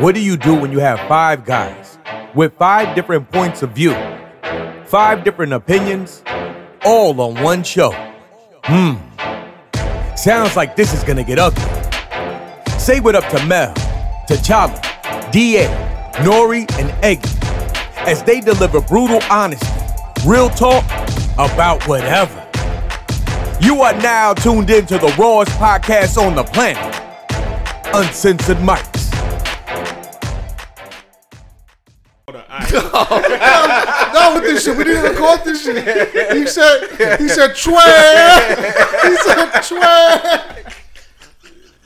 What do you do when you have five guys with five different points of view, five different opinions, all on one show? Hmm. Sounds like this is gonna get ugly. Say what up to Mel, T'Challa, Da, Nori, and Eggy as they deliver brutal honesty, real talk about whatever. You are now tuned into the rawest podcast on the planet, Uncensored Mics. No, with this shit. We didn't record this shit. He said, he said, twang. He said, twang.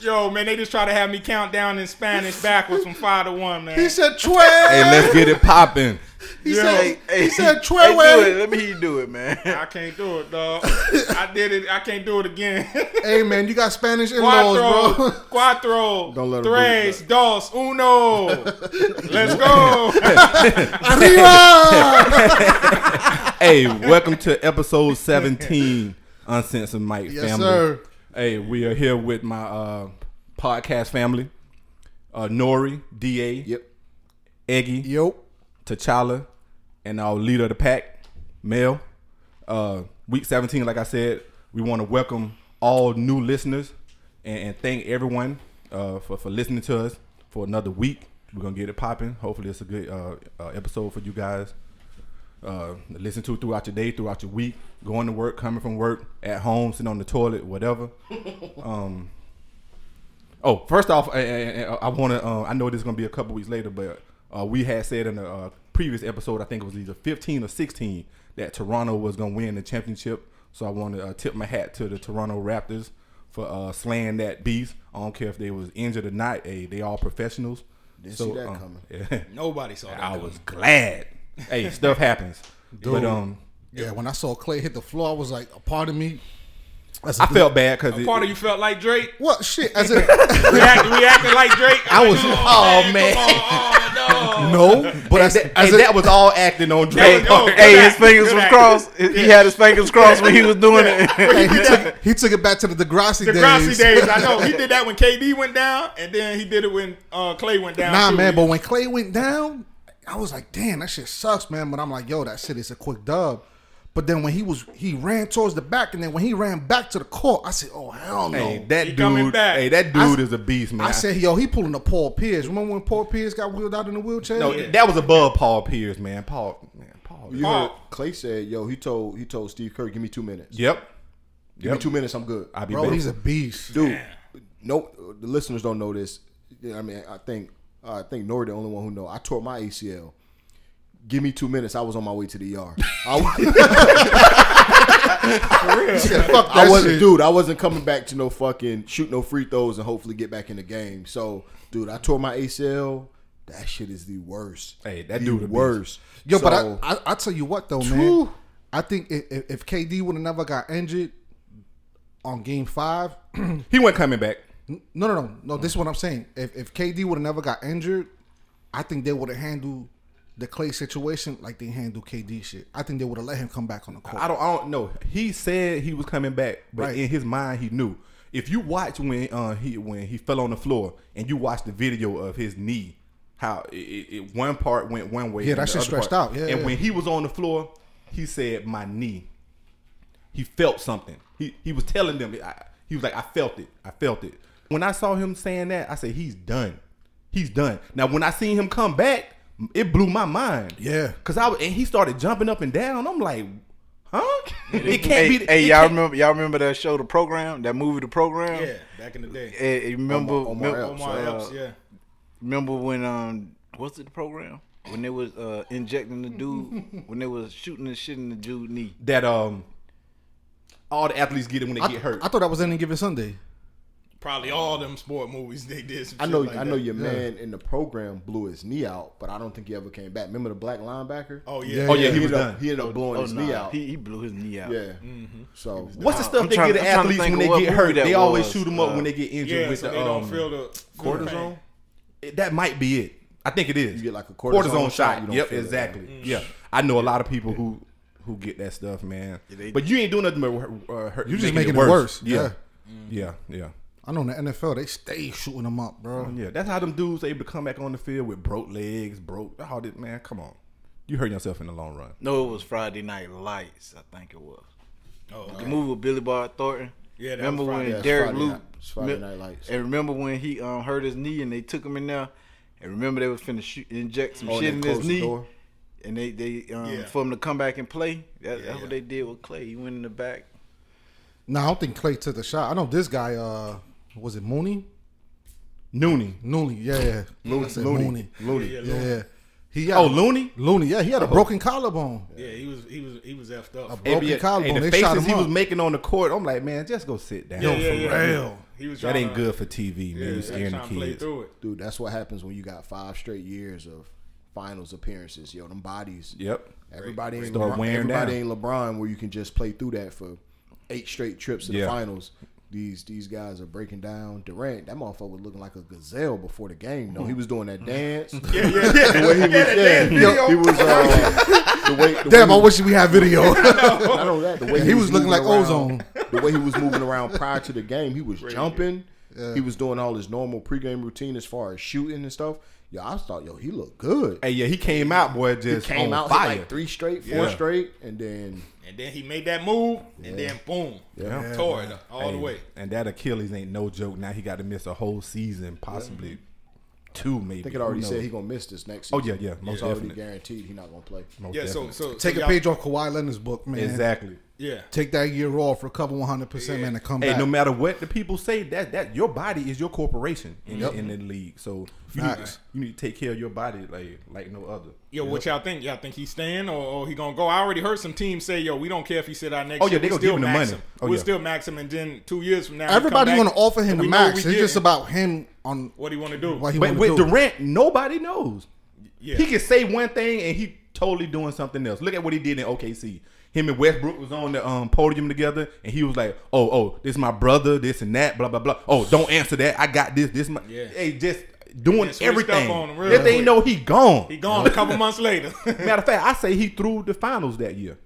Yo, man, they just try to have me count down in Spanish backwards from five to one, man. He said, twang. Hey, let's get it popping. He Yeah. said, Hey, he said, hey, twang. do it. Let me hear you do it, man. I can't do it, dog. I did it. I can't do it again. Hey, man, you got Spanish in-laws, Cuatro, bro. cuatro, Don't let him tres, dos, uno. Let's go. Arriba. Hey, welcome to episode 17, Uncensored Mike Yes, family. sir. Hey, we are here with my uh, podcast family. Uh, Nori, DA, Yep. Eggy, Yo. T'Challa, and our leader of the pack, Mel. Uh, week 17, like I said, we want to welcome all new listeners and, and thank everyone uh, for, for listening to us for another week. We're going to get it popping. Hopefully, it's a good uh, uh, episode for you guys. Uh, listen to throughout your day, throughout your week, going to work, coming from work, at home, sitting on the toilet, whatever. um, Oh, first off, I, I, I want to. Uh, I know this is gonna be a couple weeks later, but uh, we had said in a uh, previous episode, I think it was either 15 or 16, that Toronto was gonna win the championship. So I want to uh, tip my hat to the Toronto Raptors for uh, slaying that beast. I don't care if they was injured or not. Hey, they all professionals. Didn't see that uh, coming. Yeah, Nobody saw that. I coming. was glad. Hey, stuff happens. But um, Yeah, when I saw Clay hit the floor, I was like, a part of me. As I felt bad because Part of you felt like Drake. What shit? As a Reacting, reacting like Drake. I was- oh, man. Come on, oh, no. no, but as, that, as hey, a, that was all acting on Hey, Drake. Hey, his fingers good was act. crossed. He had his fingers crossed when he was doing it. hey, he, took, he took it back to the Degrassi, The days. Grassy days, I know. He did that when KD went down, and then he did it when uh, Clay went down. Nah, too. man, but when Clay went down, I was like, damn, that shit sucks, man. But I'm like, yo, that shit is a quick dub. But then when he was he ran towards the back, and then when he ran back to the court, I said, oh hell no. Hey, that He coming dude. back. Hey, that I- dude is a beast, man. I said, yo, he pulling a Paul Pierce. Remember when Paul Pierce got wheeled out in the wheelchair? no, that was above Paul Pierce, man. Paul, man, Paul. You Paul. heard Clay said, "Yo, he told he told Steve Kerr, give me two minutes. Yep. Give me two minutes, I'm good." I'll be bro, back. he's a beast. Dude, no, the listeners don't know this. I mean, I think I think Nori the only one who know. I tore my ACL. Give me two minutes. I was on my way to the ER. I, Yeah, fuck that I wasn't, shit. dude. I wasn't coming back to no fucking shoot no free throws and hopefully get back in the game. So, dude, I tore my ACL. That shit is the worst. Hey, that the dude a beast. worst. Yo, but I, I I tell you what though, man. I think if, if- if KD would have never got injured on Game Five, He wasn't coming back. No, no, no, no. This is what I'm saying. If if KD would have never got injured, I think they would have handled the Clay situation like they handled KD shit. I think they would have let him come back on the court. I don't. I don't know. He said he was coming back, but Right. in his mind, he knew. If you watch when uh, he when he fell on the floor and you watch the video of his knee, how it, it, one part went one way, Yeah, that shit stretched part- out. Yeah, and yeah. when he was on the floor, he said, "My knee." He felt something. He he was telling them. I, he was like, "I felt it. I felt it." When I saw him saying that, I said, "He's done. He's done." Now, when I seen him come back, it blew my mind. Yeah. Cause I was- and he started jumping up and down. I'm like, huh? It can't Hey, be. hey, y'all remember y'all remember that show, the program, that movie, the program? Yeah, back in the day. Hey, remember, Omar- Omar remember, Epps, Omar uh, Epps, yeah. remember when um what's it the program when they was uh injecting the dude when they was shooting the shit in the dude knee. that um, all the athletes get it when they I, get hurt. I thought that was any given Sunday. Probably all them sport movies they did. Some I shit know, like I know that. your man in the program blew his knee out, but I don't think he ever came back. Remember the black linebacker? Oh yeah. oh yeah, he was done. up, he ended up blowing Oh, his nah, knee out. Mm-hmm. He, he blew his knee out. yeah. So What's the stuff I'm they trying- get I'm athletes when they get hurt? that They always was. shoot them up Uh, when they get injured Yeah, with so the they don't um, feel the cortisone? It- That might be it. I think it is. You get like a cortisone shot, you Yep, feel it. exactly. Yeah, I know a lot of people who who get that stuff, man. they- but you ain't doing nothing but uh, hurt, You just making, making it worse. Yeah, yeah, yeah. I know in the NFL they stay shooting them up, bro. Yeah, that's how them dudes able to come back on the field with broke legs, broke. How did man? Come on, you hurt yourself in the long run. No, it was Friday Night Lights. I think it was. Oh, The movie with Billy Bob Thornton. Yeah, that remember was when Yeah, Derek Friday Luke? Night- it's Friday Night Lights. And remember when he um, hurt his knee and they took him in there. And remember they was finna shoot, inject some Oh, shit in his closed the knee. door? And they they um, Yeah. for him to come back and play. That, Yeah, that's yeah. what they did with Clay. He went in the back. No, I don't think Clay took the shot. I know this guy. Uh, was it Mooney? Nooney. Looney, yeah, yeah. I said Looney. Mooney. Looney. Yeah, Yeah, yeah. He had Oh, Looney. Looney, yeah, he had a oh. broken collarbone. Yeah, he was he was he was effed up. A broken Hey, collarbone. hey, the they shot faces him he was making on the court, I'm like, man, just go sit down. Yo, Yeah, for yeah, yeah. real. He was that ain't to- good for TV, man. Yeah, you he scaring the trying to play kids. it. Dude, that's what happens when you got five straight years of finals appearances. Yo, them bodies. Yep. Everybody ain't Start LeBron, wearing everybody down. ain't LeBron where you can just play through that for eight straight trips to the finals. These these guys are breaking down. Durant, that motherfucker was looking like a gazelle before the game. No, he was doing that dance. Yeah, yeah, yeah. the way he was, yeah, video. he was. Uh, the way, the Damn, way I wish we had video. Not only that, the way he was looking like around- Ozone. The way he was moving around prior to the game, he was jumping. He was doing all his normal pregame routine as far as shooting and stuff. Yo, I thought, yo, he looked good. Hey, yeah, he came out, boy, He just came on out hit fire. like three straight, four Yeah. straight, and then And then he made that move, and then boom, Yeah. tore it all Hey, the way. And that Achilles ain't no joke. Now he got to miss a whole season, possibly two, maybe. I think it already Who said he gonna miss this next Oh, yeah, yeah, most it's already guaranteed he not gonna play. Most Yeah, so definitely. so Take so a page off Kawhi Leonard's book, man. exactly. Yeah, Take that year off, recover 100%, man, and come back. Hey, back. no matter what the people say, that that your body is your corporation in, Yep. in the league. So you need, Facts. you need to take care of your body like like no other. yo, what y'all think? Y'all think he's staying or, or he gonna go? I already heard some teams say, yo, we don't care if he sit out next Oh, yeah, year. they we gonna still give him the max money. him. Oh, we'll yeah. still max him, and then two years from now, he Everybody come want back, to offer him and the max. we It's just about him on what he want to do. what he But want with do. Durant, nobody knows. Yeah. He can say one thing and he totally doing something else. Look at what he did in OKC. Him and Westbrook was on the um, podium together, and he was like, "Oh, oh, this is my brother, this and that, blah blah blah. Oh, don't answer that. I got this, this my Yeah. hey, just doing everything. on him That they quick. know he gone. he gone a couple months later. Matter of fact, I say he threw the finals that year.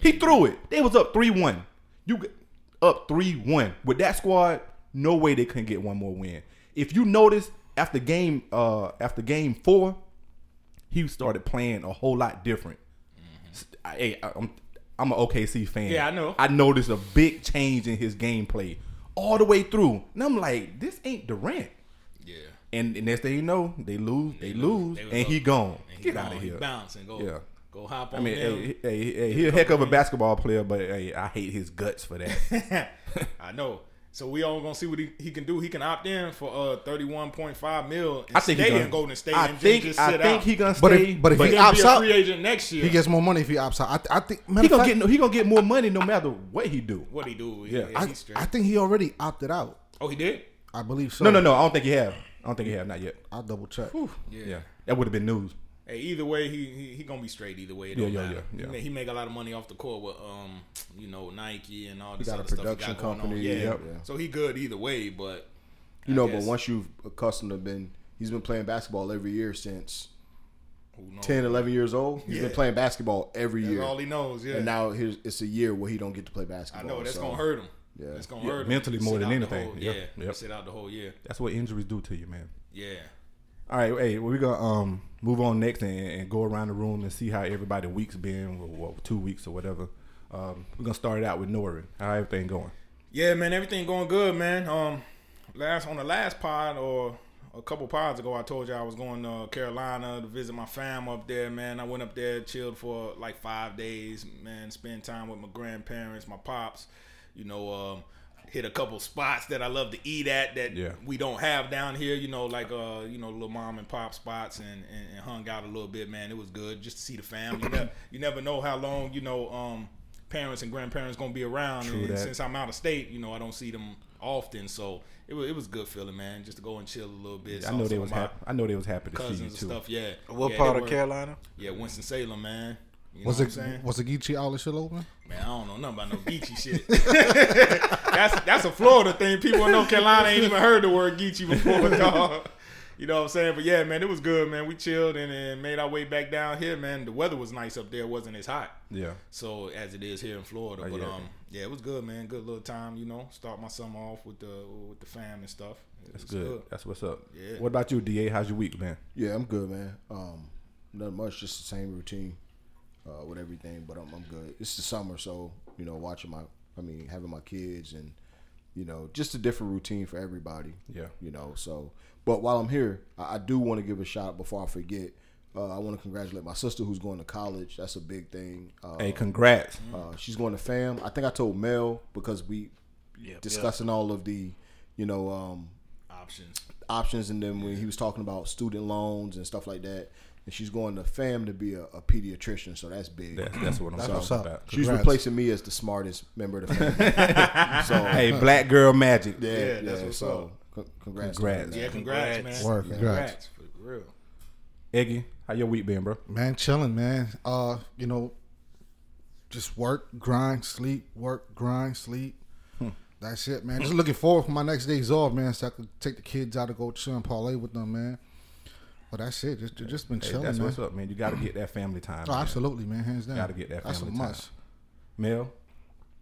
He threw it. They was up three one. You get up three one with that squad. No way they couldn't get one more win. If you notice after game uh after game four, he started playing a whole lot different. I, hey, I- I'm I'm an OKC fan. Yeah, I know. I noticed a big change in his gameplay all the way through, and I'm like, this ain't Durant. yeah. And, and next thing you know, they lose, they lose, They and up. he gone. And he Get gone, out of he here. bounce and go. Yeah. Go hop on. I mean, them. hey, hey, hey, he a heck of a basketball player, but hey, I hate his guts for that. I know. So we all gonna see what he, he can do. He can opt in for uh thirty one point five mil and I think stay he gonna, in Golden State I and think just, just I sit think out. he gonna But if- stay. but if he he opts out, free agent next year. He gets more money if he opts out. I, I think he gonna fact, get he gonna get more money no matter what he do. what he do? Yeah. Yeah, I. I think he already opted out. oh, he did. I believe so. No, no, no. I don't think he have. I don't think he have. Not yet. I'll double check. Yeah. Yeah, that would have been news. Hey, either way, he, he he gonna be straight. Either way, it Yeah, don't yeah, matter. yeah, He, yeah. make, he make a lot of money off the court with um you know Nike and all He this got a production stuff he got going on. company. Yeah. Yep. so he good either way. But You I know, guess- but once you've accustomed to been, he's been playing basketball every year since who knows? 10, 11 years old. He's Yeah. been playing basketball every That's year. all he knows. Yeah, And now here's, it's a year where he don't get to play basketball. I know that's so- gonna hurt him. Yeah. it's gonna Yeah, hurt him. mentally more than anything. whole- Yep, yeah, yep. sit out the whole year. That's what injuries do to you, man. Yeah. All right, hey, we're gonna um move on next and, and go around the room and see how everybody week's been, or, what, two weeks or whatever. Um, we're gonna start it out with Nori. How everything going? Yeah, man, everything going good, man. Um, last on the last pod or a couple pods ago, I told you I was going to Carolina to visit my fam up there, man. I went up there, chilled for like five days, man. Spend time with my grandparents, my pops. You know, um, hit a couple spots that I love to eat at that Yeah. we don't have down here. You know, like uh, you know, little mom and pop spots, and, and, and hung out a little bit, man. It was good just to see the family. You never, you never know how long you know. Um, parents and grandparents gonna be around. True and that. since I'm out of state, you know, I don't see them often. So it was it was good feeling, man, just to go and chill a little bit. I know they was happy. I know they was happy to see you Cousins and too. stuff, yeah. What Yeah, part of were- Carolina? Yeah, Winston Salem, man. You know Was what I'm it saying? was the Geechee outlet still open? Man, I don't know nothing about no Geechee shit. that's that's a Florida thing. People in North Carolina ain't even heard the word Geechee before, dog. You know what I'm saying? But yeah, man, it was good, man. We chilled and then made our way back down here, man. The weather was nice up there; it wasn't as hot. Yeah. So as it is here in Florida, Oh, but yeah. um, yeah, it was good, man. Good little time, you know. Start my summer off with the with the fam and stuff. It That's was good. That's what's up. Yeah. What about you, Da? How's your week, man? Yeah, I'm good, man. Um, nothing much, just the same routine uh, with everything. But I'm, I'm good. It's the summer, so you know, watching my, I mean, having my kids and you know, just a different routine for everybody. Yeah. You know, so. But while I'm here, I, I do want to give a shout before I forget. Uh, I want to congratulate my sister who's going to college. That's a big thing. Uh, Hey, congrats. uh, she's going to FAM. I think I told Mel because we Yep, discussing all of the, you know, um, Options. options, and then when he was talking about student loans and stuff like that, and she's going to FAM to be a, a pediatrician, so that's big. That's, that's what I'm That's talking what's up. about. She's Congrats. replacing me as the smartest member of the family. so Hey, black girl magic. yeah, Yeah, yeah, that's what's so con- congrats. to Congrats. Yeah, congrats, Congrats. man. Word, congrats. for real. Eggy, how your week been, bro? Man, chilling, man. Uh, you know, just work, grind, sleep, work, grind, sleep. Hmm. That's it, man. Just looking forward for my next days off, man, so I could take the kids out to go chill and parlay with them, man. But that's it. Just, just been Hey, chilling, that's man. what's up, man. You got to get that family time. Oh, man. absolutely, man. Hands down. Gotta get that That's a family time. must. Mel,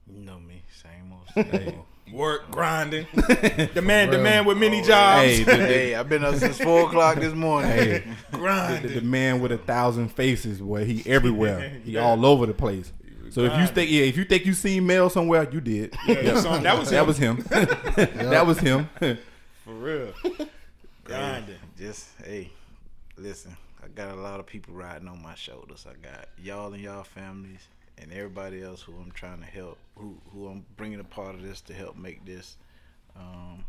You know me, same old. Same hey, old. Work, grinding. the man, the man with many jobs. hey, the, the- hey, I've been up since four o'clock this morning. hey, the, grinding. the man with a thousand faces, boy. He everywhere. He all over the place. So if you think, yeah, if you think you seen Mel somewhere, you did. Yeah, son, that was that him. was him. that was him. For real. grinding. Just hey, listen. I got a lot of people riding on my shoulders. I got y'all and y'all families, and everybody else who I'm trying to help, who who I'm bringing a part of this to help make this um,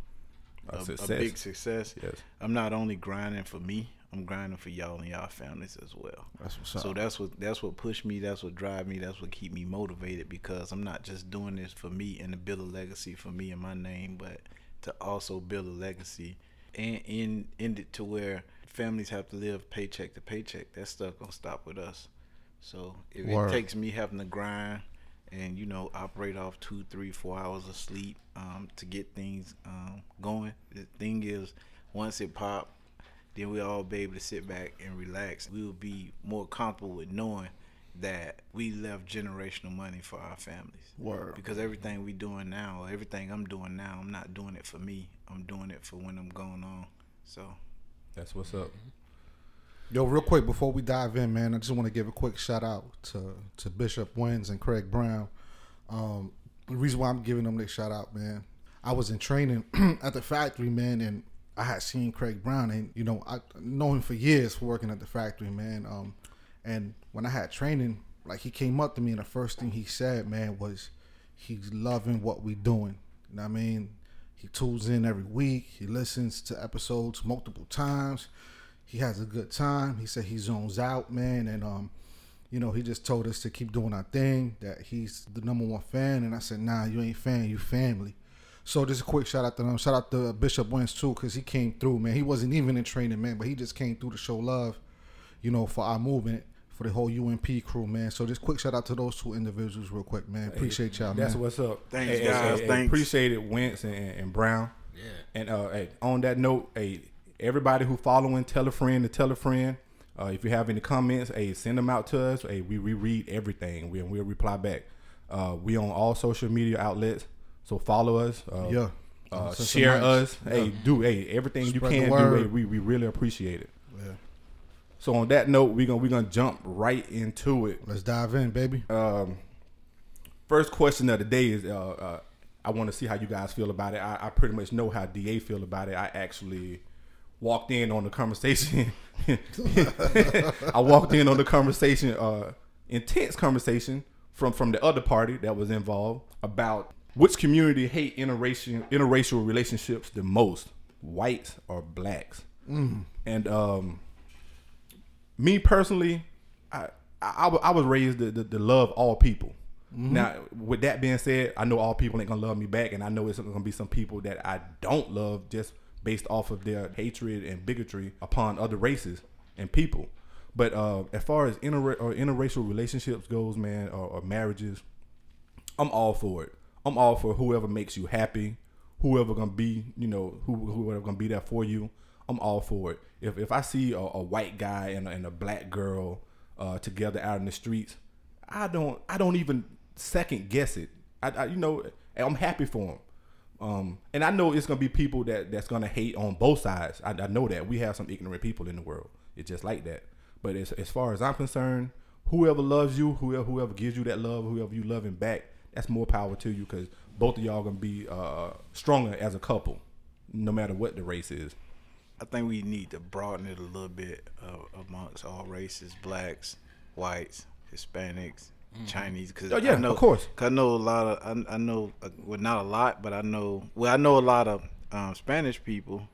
A a, a big success. Yes. I'm not only grinding for me. I'm grinding for y'all and y'all families as well. That's. So that's what that's what pushed me. That's what drive me. That's what keep me motivated because I'm not just doing this for me and to build a legacy for me and my name, but to also build a legacy and in end it to where families have to live paycheck to paycheck. That stuff gonna stop with us. So if Word. it takes me having to grind and you know operate off two, three, four hours of sleep um, to get things um, going, the thing is once it pop, then we'll all be able to sit back and relax. We will be more comfortable with knowing that we left generational money for our families. Word. Because everything we doing now, everything I'm doing now, I'm not doing it for me. I'm doing it for when I'm going on. So That's what's up. Yo, real quick before we dive in, man, I just want to give a quick shout out to to Bishop Wentz and Craig Brown. Um, the reason why I'm giving them this shout out, man, I was in training at the factory, man, and I had seen Craig Brown, and you know I know him for years for working at the factory, man. Um, and when I had training, like he came up to me, and the first thing he said, man, was he's loving what we doing. You know what I mean? He tunes in every week. He listens to episodes multiple times. He has a good time. He said he zones out, man, and um, you know, he just told us to keep doing our thing. That he's the number one fan, and I said, Nah, you ain't fan, you family. So just a quick shout out to them. Shout out to Bishop Wentz too, because he came through, man. He wasn't even in training, man, but he just came through to show love, you know, for our movement, for the whole UMP crew, man. So just quick shout out to those two individuals, real quick, man. Appreciate y'all, That's man. what's up. Thanks, guys. Thanks. Appreciate it, Wentz and, and Brown. Yeah. And uh, hey, on that note, hey, everybody who following, tell a friend to tell a friend. Uh, if you have any comments, hey, send them out to us. Hey, we, we read everything. We we'll reply back. Uh, we on all social media outlets, so follow us. Uh, Yeah. Uh, share likes. us. Hey, do hey everything you Spread the can do. Hey, we we really appreciate it. So on that note, we're gonna we're gonna jump right into it. Let's dive in, baby. Um, first question of the day is uh, uh, I want to see how you guys feel about it. I, I pretty much know how Da feel about it. I actually walked in on the conversation. I walked in on the conversation, uh, intense conversation from from the other party that was involved about which community hate interracial interracial relationships the most, whites or blacks. And um, me personally, I I, I was raised to, to, to love all people. Now, with that being said, I know all people ain't gonna love me back, and I know it's gonna be some people that I don't love just based off of their hatred and bigotry upon other races and people. But uh, as far as inter or interracial relationships goes, man, or, or marriages, I'm all for it. I'm all for whoever makes you happy, whoever gonna be, you know, who whoever gonna be there for you. I'm all for it. If if I see a, a white guy and a, and a black girl uh, together out in the streets, I don't I don't even second guess it. I, I you know I'm happy for them. Um, and I know it's gonna be people that that's gonna hate on both sides. I, I know that we have some ignorant people in the world. It's just like that. But as as far as I'm concerned, whoever loves you, whoever whoever gives you that love, whoever you loving back, that's more power to you because both of y'all gonna be uh, stronger as a couple, no matter what the race is. I think we need to broaden it a little bit uh, amongst all races, blacks, whites, Hispanics, Chinese. Cause Oh, yeah, I know, of course. 'cause I know a lot of. I, I know, uh, well, not a lot, but I know. Well, I know a lot of um, Spanish people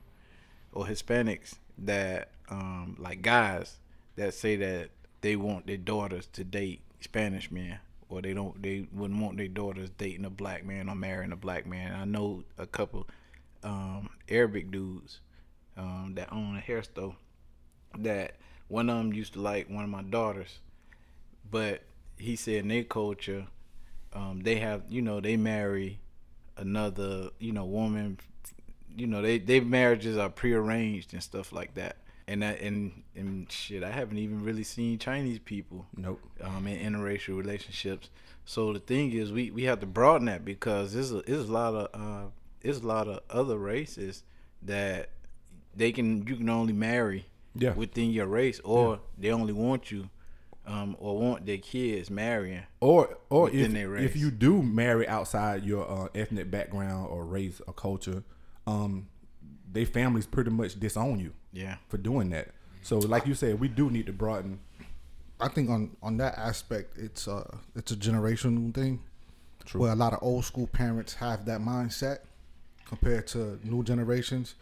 or Hispanics that, um, like guys, that say that they want their daughters to date Spanish men, or they don't. They wouldn't want their daughters dating a black man or marrying a black man. I know a couple um, Arabic dudes um, that own a hair store that one of them used to like one of my daughters, but he said in their culture, um, they have you know they marry another you know woman, you know they their marriages are prearranged and stuff like that. And that and and shit, I haven't even really seen Chinese people Nope. um, in interracial relationships. So the thing is, we, we have to broaden that because there's a, there's a lot of uh, there's a lot of other races that they can you can only marry Yeah. within your race, or they only want you um, or want their kids marrying. Or or Within if their race. if you do marry outside your uh, ethnic background or race or culture, um, they families pretty much disown you Yeah, for doing that. So like you said, we do need to broaden. I think on on that aspect, it's uh it's a generational thing, True. where a lot of old school parents have that mindset compared to new generations.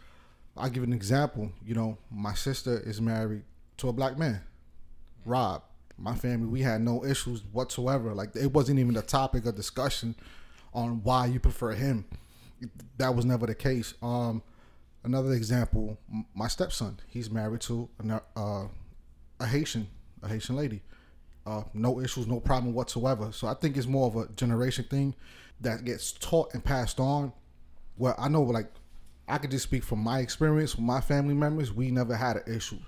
I'll give an example. You know, my sister is married to a black man, Rob. My family, we had no issues whatsoever. Like it wasn't even a topic of discussion on why you prefer him. That was never the case. Um, another example, my stepson, he's married to an, uh, a Haitian, a Haitian lady. Uh, no issues, no problem whatsoever. So I think it's more of a generation thing that gets taught and passed on. Where I know, like, I could just speak from my experience with my family members. We never had an issue.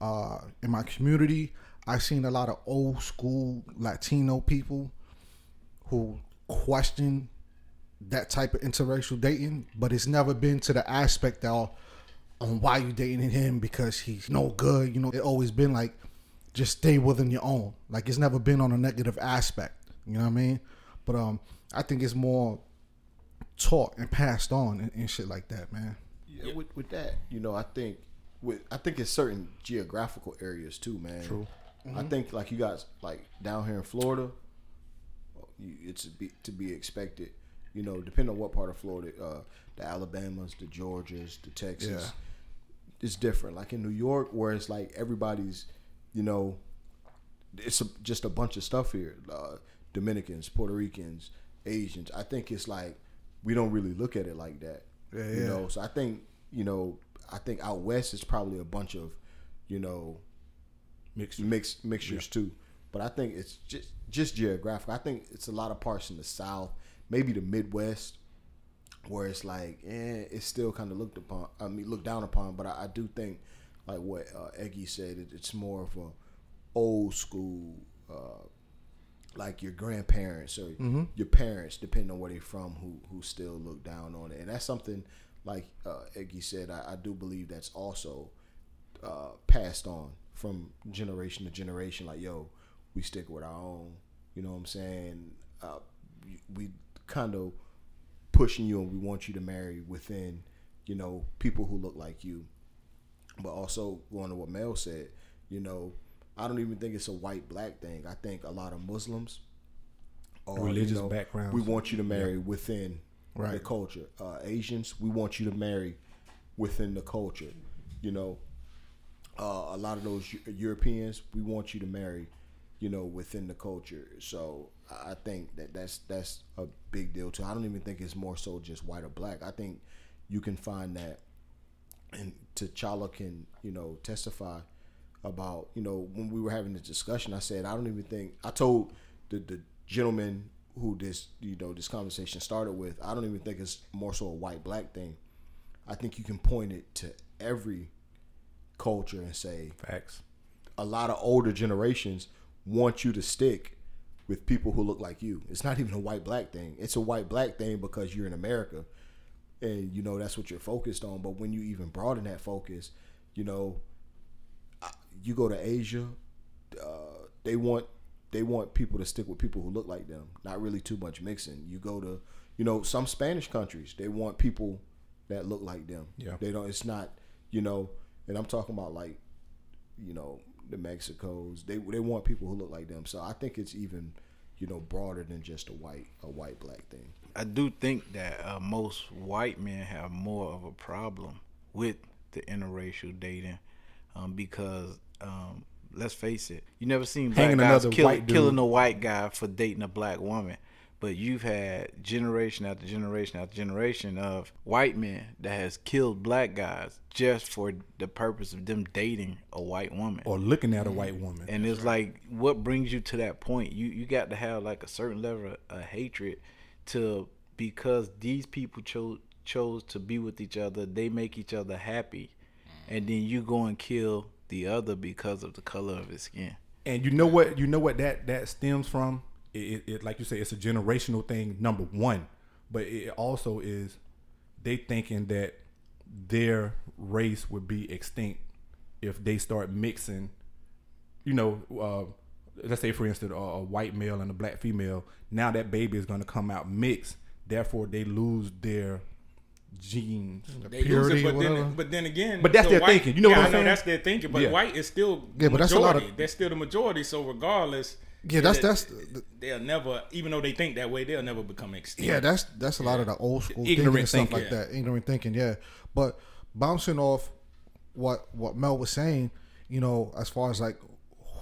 Uh, in my community, I've seen a lot of old school Latino people who question that type of interracial dating, but it's never been to the aspect of on why you dating him because he's no good. You know, it always been like just stay within your own. Like it's never been on a negative aspect. You know what I mean? But um, I think it's more taught and passed on and, and shit like that, man. Yeah, with, with that, you know, I think with I think it's certain geographical areas too, man. True. I think like you guys like down here in Florida, you, it's to be, to be expected. You know, depending on what part of Florida, uh, the Alabamas, the Georgias, the Texas, Yeah. it's different. Like in New York, where it's like everybody's, you know, it's a, just a bunch of stuff here. Uh, Dominicans, Puerto Ricans, Asians. I think it's like we don't really look at it like that. Yeah, you yeah. know, so I think you know, I think out west is probably a bunch of, you know, Mixed. mixed mixtures too. But I think it's just just geographic. I think it's a lot of parts in the South, maybe the Midwest, where it's like, eh, it's still kind of looked upon. I mean, looked down upon. But I, I do think, like what uh, Eggy said, it, it's more of a old school, uh, like your grandparents or your parents, depending on where they're from, who who still look down on it. And that's something, like uh, Eggy said, I, I do believe that's also uh, passed on from generation to generation. Like, yo, we stick with our own. You know what I'm saying? Uh, we kind of pushing you, and we want you to marry within, you know, people who look like you. But also going to what Mel said, you know, I don't even think it's a white black thing. I think a lot of Muslims or Religious backgrounds. We want you to marry within the culture. Uh, Asians, we want you to marry within the culture. You know, uh, a lot of those Europeans, we want you to marry, you know, within the culture. So I I think that that's that's a big deal too. I don't even think it's more so just white or black. I think you can find that, and T'Challa can you know testify about you know when we were having this discussion. I said I don't even think I told the the gentleman who this you know this conversation started with. I don't even think it's more so a white black thing. I think you can point it to every culture and say Facts. a lot of older generations want you to stick with people who look like you. It's not even a white black thing. It's a white black thing because you're in America and you know that's what you're focused on. But when you even broaden that focus, you know, you go to Asia, uh, they want they want people to stick with people who look like them. Not really too much mixing. You go to you know some Spanish countries, they want people that look like them. Yeah. they don't. It's not you know, and I'm talking about like you know the Mexicos. They they want people who look like them. So I think it's even you know broader than just a white a white black thing. I do think that uh, most white men have more of a problem with the interracial dating um, because um, let's face it, you never seen black Hanging guys kill, white killing a white guy for dating a black woman. But you've had generation after generation after generation of white men that has killed black guys just for the purpose of them dating a white woman. Or looking at a white woman. And it's like, what brings you to that point? You you got to have like a certain level of, of hatred to because these people chose chose to be with each other. They make each other happy, and then you go and kill the other because of the color of his skin. And you know what? You know what that that stems from? It, it, it like you say, it's a generational thing. Number one, but it also is they thinking that their race would be extinct if they start mixing. You know, uh, let's say for instance, a, a white male and a black female. Now that baby is going to come out mixed. Therefore, they lose their genes. They Purity use it, but then, but then again, But that's the their white- thinking. You know what I'm saying? that's their thinking. But Yeah. white is still Yeah, but that's a lot of- They're still the majority. So regardless, Yeah, that's- that's the- they'll never, even though they think that way, they'll never become extinct. Yeah, that's that's a lot of the old school Ignorant thinking and stuff like that. Ignorant thinking, yeah. But bouncing off what what Mel was saying, you know, as far as like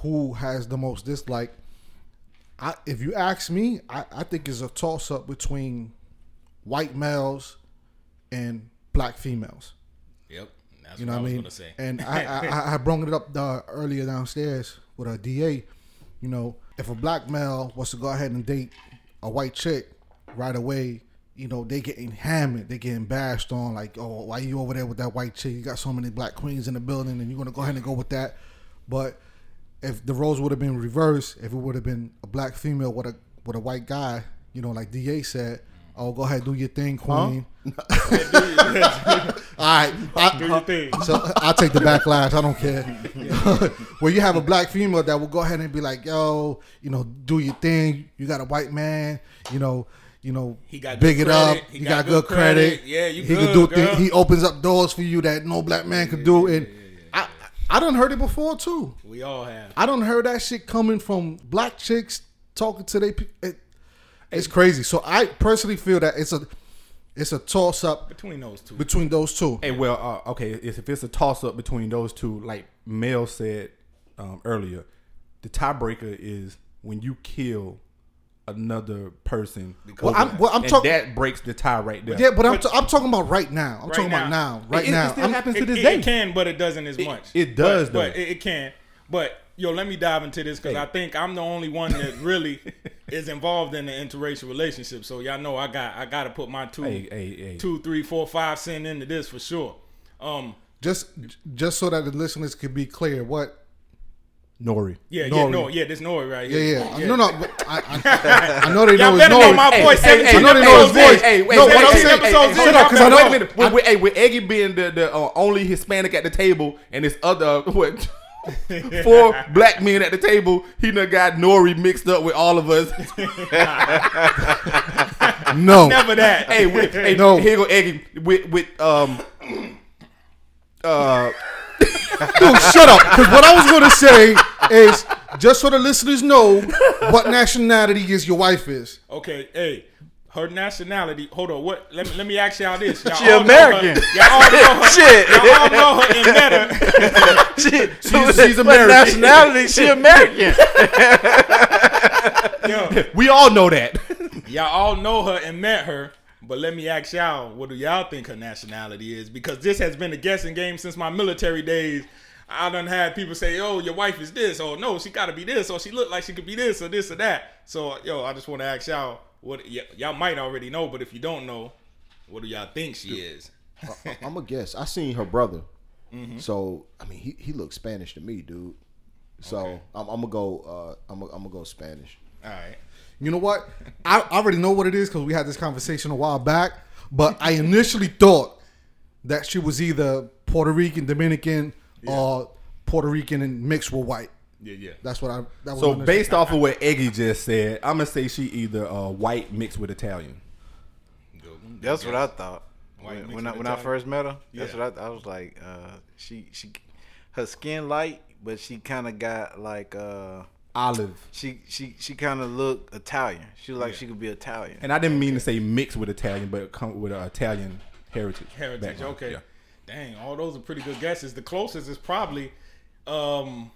who has the most dislike, I if you ask me, I, I think it's a toss up between white males and black females. Yep, that's You know what I what I mean? say. And I, I, I brought it up uh, earlier downstairs with a DA. You know, if a black male was to go ahead and date a white chick right away, you know, they getting hammered, they getting bashed on like, oh, why you over there with that white chick? You got so many black queens in the building, and you're gonna go ahead and go with that. But if the roles would have been reversed, if it would have been a black female with a with a white guy, you know, like Da said, oh, go ahead, do your thing, queen. All right, I, Do your thing. so I'll take the backlash. I don't care. Where you have a black female that will go ahead and be like, "Yo, you know, do your thing." You got a white man, you know, you know, He got big good it up. credit. He He got got, good good credit. credit. Yeah, you he good, can do things. He opens up doors for you that no black man could do. And I, I done heard it before too. We all have. I don't heard that shit coming from black chicks talking to they. Eh, pe- It, it's crazy. So I personally feel that it's a, it's a toss up Between those two, between those two. Hey, well, uh, okay. If if it's a toss up between those two, like Mel said um, earlier, the tiebreaker is when you kill another person. Well, I'm- well, I'm and talk- that breaks the tie right there. Yeah, but I'm, t- I'm talking about right now. I'm Right talking about now. now. Right it, now. It still I'm- happens to this it- day. it can, but it doesn't as much. it does, but, though. But it, it can. But yo, let me dive into this because Hey. I think I'm the only one that really is involved in the interracial relationship. So y'all know I got I got to put my two, Hey, hey, hey. two, three, four, five cent into this for sure. Um, just just so that the listeners can be clear, what? Nori. yeah, yeah, no, yeah, this Nori right here. Yeah, here. yeah. No, no. but I, I, I know they know Y'all his better know my voice. Hey, hey, 17 I know they know his voice. Hey, wait, No, wait, what I'm saying- hey, hey, in, shut y'all up, 'cause better wait a minute. With, with, hey, with Eggy being the, the uh, only Hispanic at the table and this other what four black men at the table, he done got Nori mixed up with all of us. No, Never that. hey, with, hey, No. here go Eggy with with um uh Dude, shut up. Because what I was going to say is just so the listeners know what nationality is your wife is. Okay, hey. Her nationality. Hold on. What? Let me let me ask y'all this. Y'all She all know American. her- Y'all all know her. Shit. Y'all all know her and met her. She, she's, she's what American. nationality? She American. Yo, We all know that. y'all all know her and met her. But let me ask y'all, what do y'all think her nationality is? Because this has been a guessing game since my military days. I done had people say, "Oh, your wife is this," or "No, she got to be this," or "She look like she could be this," or this or that. So, yo, I just want to ask y'all, what y- y'all might already know, but if you don't know, what do y'all think she is? I'm a guess. I seen her brother. Mm-hmm. So I mean, he he looks Spanish to me, dude. So Okay. I'm, I'm gonna go. Uh, I'm gonna, I'm gonna go Spanish. All right. You know what? I, I already know what it is because we had this conversation a while back. But I initially thought that she was either Puerto Rican, Dominican, or Puerto Rican and mixed with white. Yeah, yeah. That's what I. That was So my based off of what Eggy just said, I'm gonna say she either uh, white mixed with Italian. That's what I thought. White When, when I when I first met her, that's Yeah. what I, I was like. Uh, she she, her skin light, but she kind of got like uh, Olive. she she she kind of looked Italian. She looked like Yeah. she could be Italian. And I didn't mean to say mixed with Italian, but come with an Italian heritage. Heritage. background. Okay. Yeah. Dang, all those are pretty good guesses. The closest is probably, um,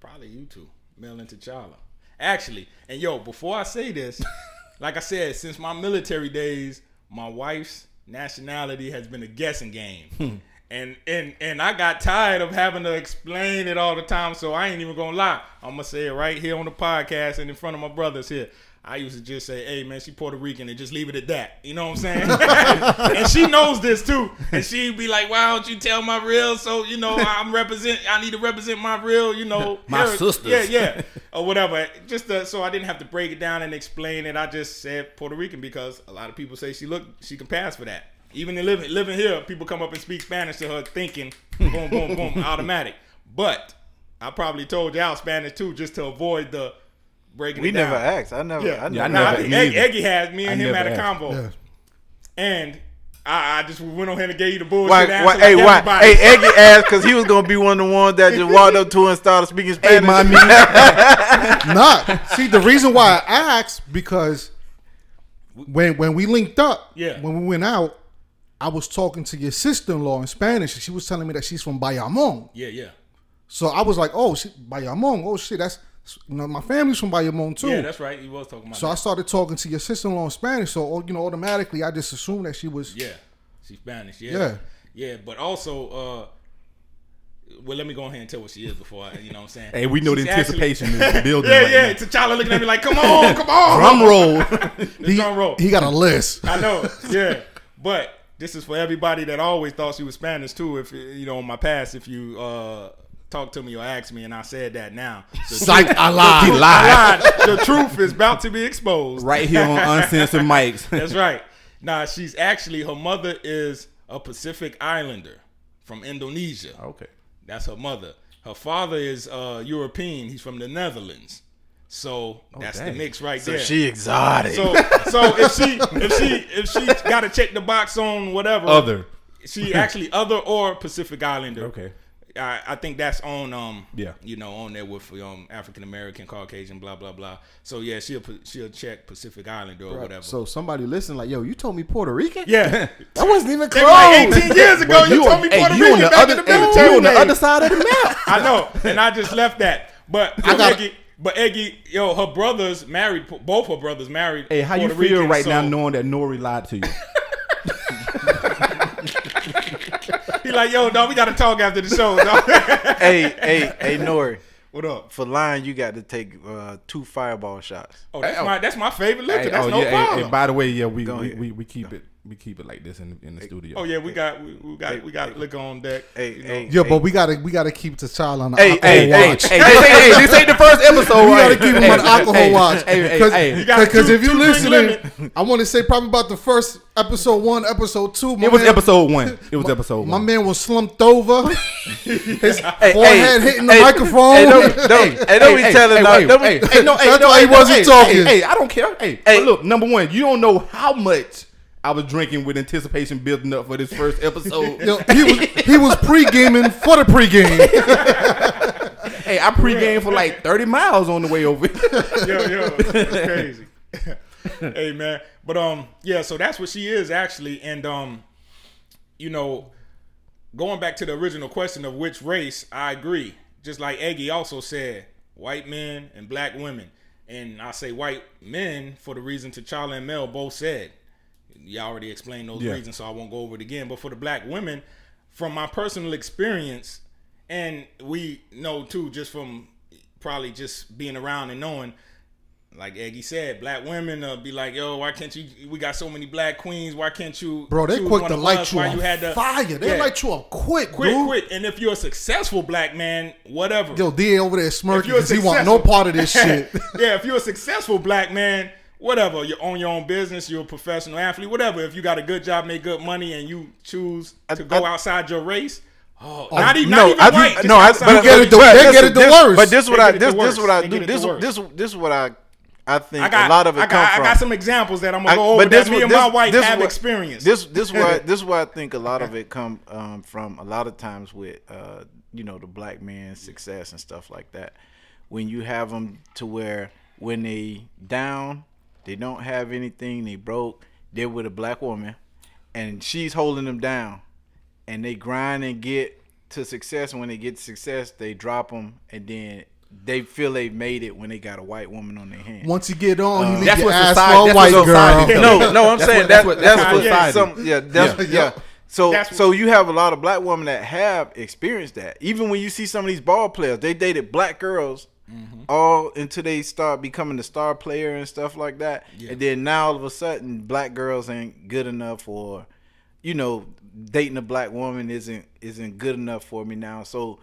probably you two, Mel and T'Challa. Actually, and yo, before I say this, like I said, since my military days, my wife's nationality has been a guessing game. Hmm. And, and and I got tired of having to explain it all the time, so I ain't even gonna lie. I'm gonna say it right here on the podcast and in front of my brothers here. I used to just say, "Hey man, she Puerto Rican," and just leave it at that. You know what I'm saying? and she knows this too, and she'd be like, "Why don't you tell my real?" So you know, I'm represent. I need to represent my real. You know, My sisters. Yeah, yeah, or whatever. Just uh, so I didn't have to break it down and explain it. I just said Puerto Rican because a lot of people say she look she can pass for that. Even in living living here, people come up and speak Spanish to her, thinking boom, boom, boom, automatic. But I probably told y'all Spanish too, just to avoid the breaking. we it down. never asked. I never. Yeah, I Yeah, I never. Nah, I never- me Egg. Eggy has me and I him never had a asked. convo, Yeah. and I, I just went on here and gave you the bullshit Why, answer. why, like hey, why? Hey, Eggy asked because he was gonna be one of the ones that just walked up to her and started speaking Hey, Spanish. mommy. Not. See, the reason why I asked because when when we linked up, Yeah. when we went out, I was talking to your sister in law in Spanish, and she was telling me that she's from Bayamon. yeah, yeah, So I was like, oh, shit, Bayamon. Oh shit, that's you know my family's from Bayamon too. yeah. That's right. He was talking about. so I started talking to your sister in law in Spanish. So you know, automatically I just assumed that she was. Yeah, she's Spanish. Yeah, Yeah. yeah, But also, uh, well, let me go ahead and tell what she is before I, you know what I'm saying. hey, we know the She's actually- anticipation is building. yeah, right yeah. now. T'Challa looking at me like, "Come on, come on." Drum roll. The drum roll. He got a list. I know. Yeah, but this is for everybody that always thought she was Spanish too. If you know, in my past, if you uh talk to me or ask me, and I said that now, the Psych, I lied. He I lied. lied. The truth is about to be exposed. right here on uncensored mics. That's right. Now, she's actually her mother is a Pacific Islander from Indonesia. okay. That's her mother. Her father is uh, European. He's from the Netherlands. So that's the mix right So there. she exotic. so so if she if she if she got to check the box on whatever Other. she actually other or Pacific Islander. Okay. I, I think that's on um Yeah. you know on there with um African American Caucasian blah blah blah. So yeah she'll she'll check Pacific Islander or whatever. So somebody listen, like, yo, you told me Puerto Rican? yeah. That wasn't even close. like 18 years ago. But You, told me hey, Puerto you Rican back other, in the military. you on the other side of the map. I know, and I just left that. But I got- Eggy, but Eggy, yo, her brothers married. Both her brothers married. Hey, how you feel Rican, right so now knowing that Nori lied to you? He like, yo, dog, we got to talk after the show. Dog. hey, hey, hey, Nori. what up? For lying, you got to take uh, two fireball shots. Oh, that's Hey, oh. my that's my favorite liquor. Hey, that's oh, no yeah, hey, problem. hey, by the way, yeah, we we, we, we keep it we keep it like this in in the studio. oh yeah, we got we, we got we got liquor on deck. Hey, you know. hey, Yo, hey. but we gotta we gotta keep the child on the Hey, alcohol hey, hey, watch. Hey, this, ain't, hey, this ain't the first episode. we right? gotta keep him hey, on alcohol hey, watch. Hey, hey, Because hey, You got because two- if you two drink listening, I want to say probably about the first episode one, episode two. My It was man- episode one. It was episode one. My one. man was slumped over. His Hey, forehead hey, hitting the hey, microphone. Hey, don't, don't, hey, don't be telling hey, no- wait, don't be- hey, hey, no, hey, That's no, why he hey, no, wasn't hey, talking. Hey, hey, I don't care. Hey, Hey. but look, number one, you don't know how much I was drinking with anticipation building up for this first episode. Yo, he was he was pre gaming for the pre-game. hey, I pregame for like thirty miles on the way over. yo, yo, it's crazy. hey man, but um, yeah. So that's what she is actually, and um, you know, going back to the original question of which race, I agree. Just like Eggy also said, white men and black women, and I say white men for the reason T'Challa and Mel both said. You already explained those Yeah. reasons, so I won't go over it again. But for the black women, from my personal experience, and we know too, just from probably just being around and knowing, like Eggy said, black women uh, be like, "Yo, why can't you? We got so many black queens. Why can't you, Bro, they quick to light you on you had to fire. They Yeah. light you up quick, quick, dude. quick. And if you're a successful black man, whatever. Yo, D over there smirking because he want no part of this shit. yeah, if you're a successful black man, whatever, you own your own business, you're a professional athlete, whatever. If you got a good job, make good money, and you choose to go I- outside your race, oh, not even, no, not even I, white, no, I, but, get it the- but they get it the this- worst. But this is what I get it the this this what I do. get it the This worst. this this what I I think I got a lot of it I come got, from. I got some examples that I'm gonna I- go over but that me what- and my wife this have what- experienced. This this why this is why I think a lot of it come um, from a lot of times with uh, you know the black man's success and stuff like that. When you have them to where when they down, they don't have anything, they broke. They're with a black woman, and she's holding them down, and they grind and get to success. And when they get to success, they drop them, and then they feel they've made it when they got a white woman on their hand. Once you get on, you uh, leave That's your what society- a that's white what society girl. does. no, no, I'm That's saying what- that, that's what- that's that's what what society some, yeah, that's, Yeah. yeah. So, That's so you have a lot of black women that have experienced that. Even when you see some of these ball players, they dated black girls Mm-hmm. all until they start becoming the star player and stuff like that. And then now all of a sudden, black girls ain't good enough, or you know, dating a black woman isn't isn't good enough for me now. So,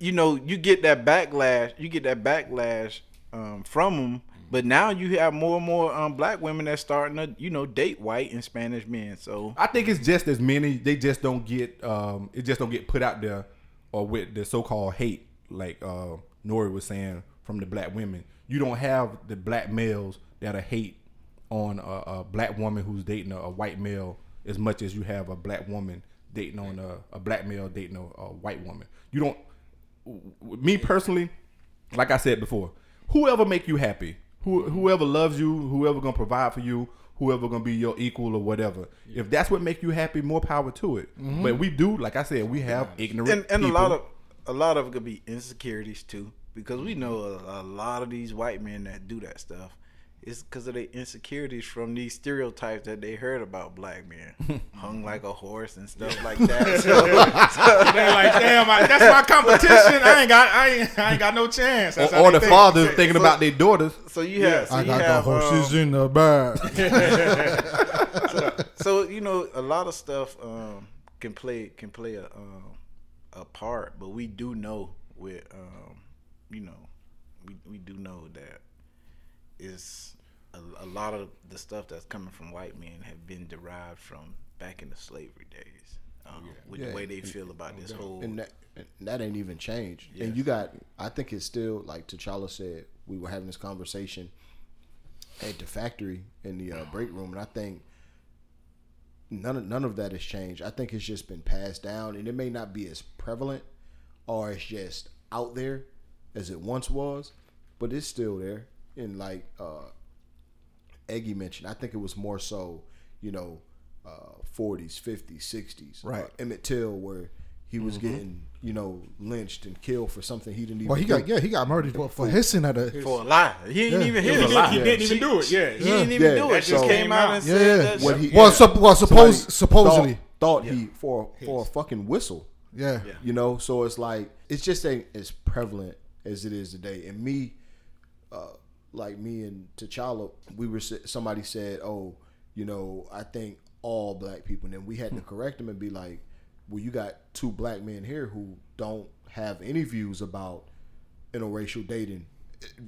you know, you get that backlash. You get that backlash um, from them. But now you have more and more um, black women that's starting to, you know, date white and Spanish men. So I think it's just as many. They just don't get. Um, it just don't get put out there, or with the so-called hate, like uh, Nori was saying from the black women. You don't have the black males that are hate on a, a black woman who's dating a, a white male as much as you have a black woman dating on a, a black male dating a, a white woman. You don't. Me personally, like I said before, whoever make you happy, who whoever loves you, whoever gonna provide for you, whoever gonna be your equal or whatever. If that's what make you happy, more power to it. Mm-hmm. But we do, like I said, we have ignorant and, and a lot of a lot of it could be insecurities too, because we know a, a lot of these white men that do that stuff. It's because of their insecurities from these stereotypes that they heard about black men, hung like a horse and stuff like that. So, They're like, damn, I, that's my competition. I ain't got, I ain't, I ain't got no chance. That's or, or the think. fathers thinking about their daughters. so you have, so I you got the horses um, in the bag. so you know a lot of stuff um, can play can play a um, a part, but we do know with um, you know we we do know that is a, a lot of the stuff that's coming from white men have been derived from back in the slavery days. Um, with Yeah. the way they feel about this whole and that and that ain't even changed. And you got, I think it's still like T'Challa said. We were having this conversation at the factory in the uh, break room, and I think none of none of that has changed. I think it's just been passed down, and it may not be as prevalent or it's just out there as it once was, but it's still there. And like uh, Eggy mentioned, I think it was more so, you know, uh, 40s, 50s, 60s. Right. Uh, Emmett Till, where he was getting, you know, lynched and killed for something he didn't even. Well, he do. got yeah, he got murdered for, for hissing at a. for a lie. He didn't Yeah. even He, hit didn't, it. he didn't even do it. Yeah, He didn't even Yeah, do that it. Just just came came out out. and Yeah, said yeah. that. What shit. he- Well, sup- well, Somebody suppose supposedly, thought, thought he for for a fucking whistle. yeah. You know, so it's like it's just ain't as prevalent as it is today. And me, uh, like me and T'Challa, we were somebody said, "Oh, you know, I think all black people," and then we had to correct them and be like, "Well, you got two black men here who don't have any views about interracial dating,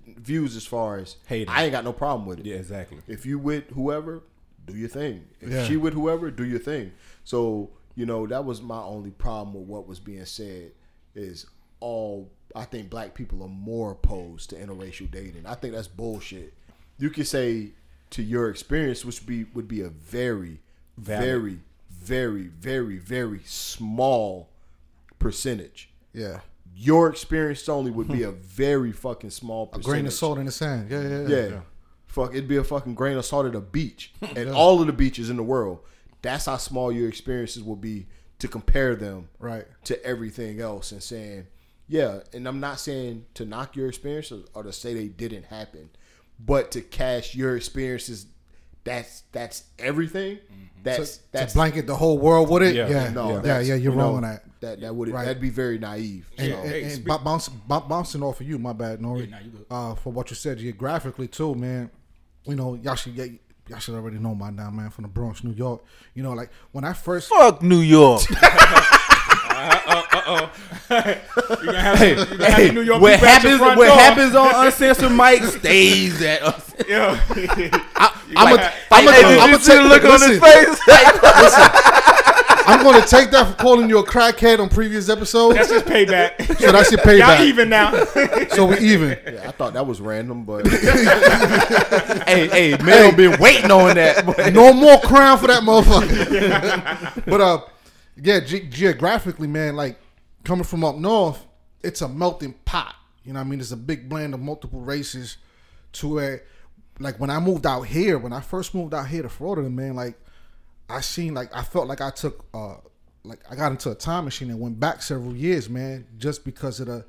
views as far as Hating. I ain't got no problem with it. Yeah, exactly. If you with whoever, do your thing. If Yeah. she with whoever, do your thing. So you know that was my only problem with what was being said. Is all I think black people are more opposed to interracial dating. I think that's bullshit. You could say to your experience, which would be would be a very, very, very, very, very small percentage. Yeah. Your experience only would be a very fucking small percentage. A grain of salt in the sand. Yeah, yeah, Yeah. yeah. Fuck, it'd be a fucking grain of salt at a beach. And all of the beaches in the world. That's how small your experiences will be to compare them Right. to everything else and saying, yeah, and I'm not saying to knock your experiences or to say they didn't happen, but to cast your experiences that's that's everything. That's to that's blanket the whole world with it. Yeah. Yeah, yeah, no, yeah, You're you wrong know, on that. That that would Right. that'd be very naive. And, So, and, Hey, and speak- bo- bouncing off of you, my bad, Nori. nah, uh, for what you said geographically too, man. You know, y'all should get. Y'all should already know my now, man. From the Bronx, New York. You know, like when I first. Fuck New York. You gonna have, some, you gonna have New York what people at your happens? front What door. happens on uncensored mic stays at us. Yeah. I'm gonna. I'm gonna. I'm gonna take. look on his face? I'm gonna take that for calling you a crackhead on previous episodes. That's just payback. so that's your payback. Y'all even now. So we even. yeah, I thought that was random, but hey, hey, man, been waiting on that. boy. No more crown for that motherfucker. but uh, yeah, ge- geographically, man, like coming from up north, it's a melting pot. You know, I mean, it's a big blend of multiple races. To where, like, when I moved out here, when I first moved out here to Florida, man, like, I seen, like, I felt like I took, uh, like, I got into a time machine and went back several years, man, just because of the.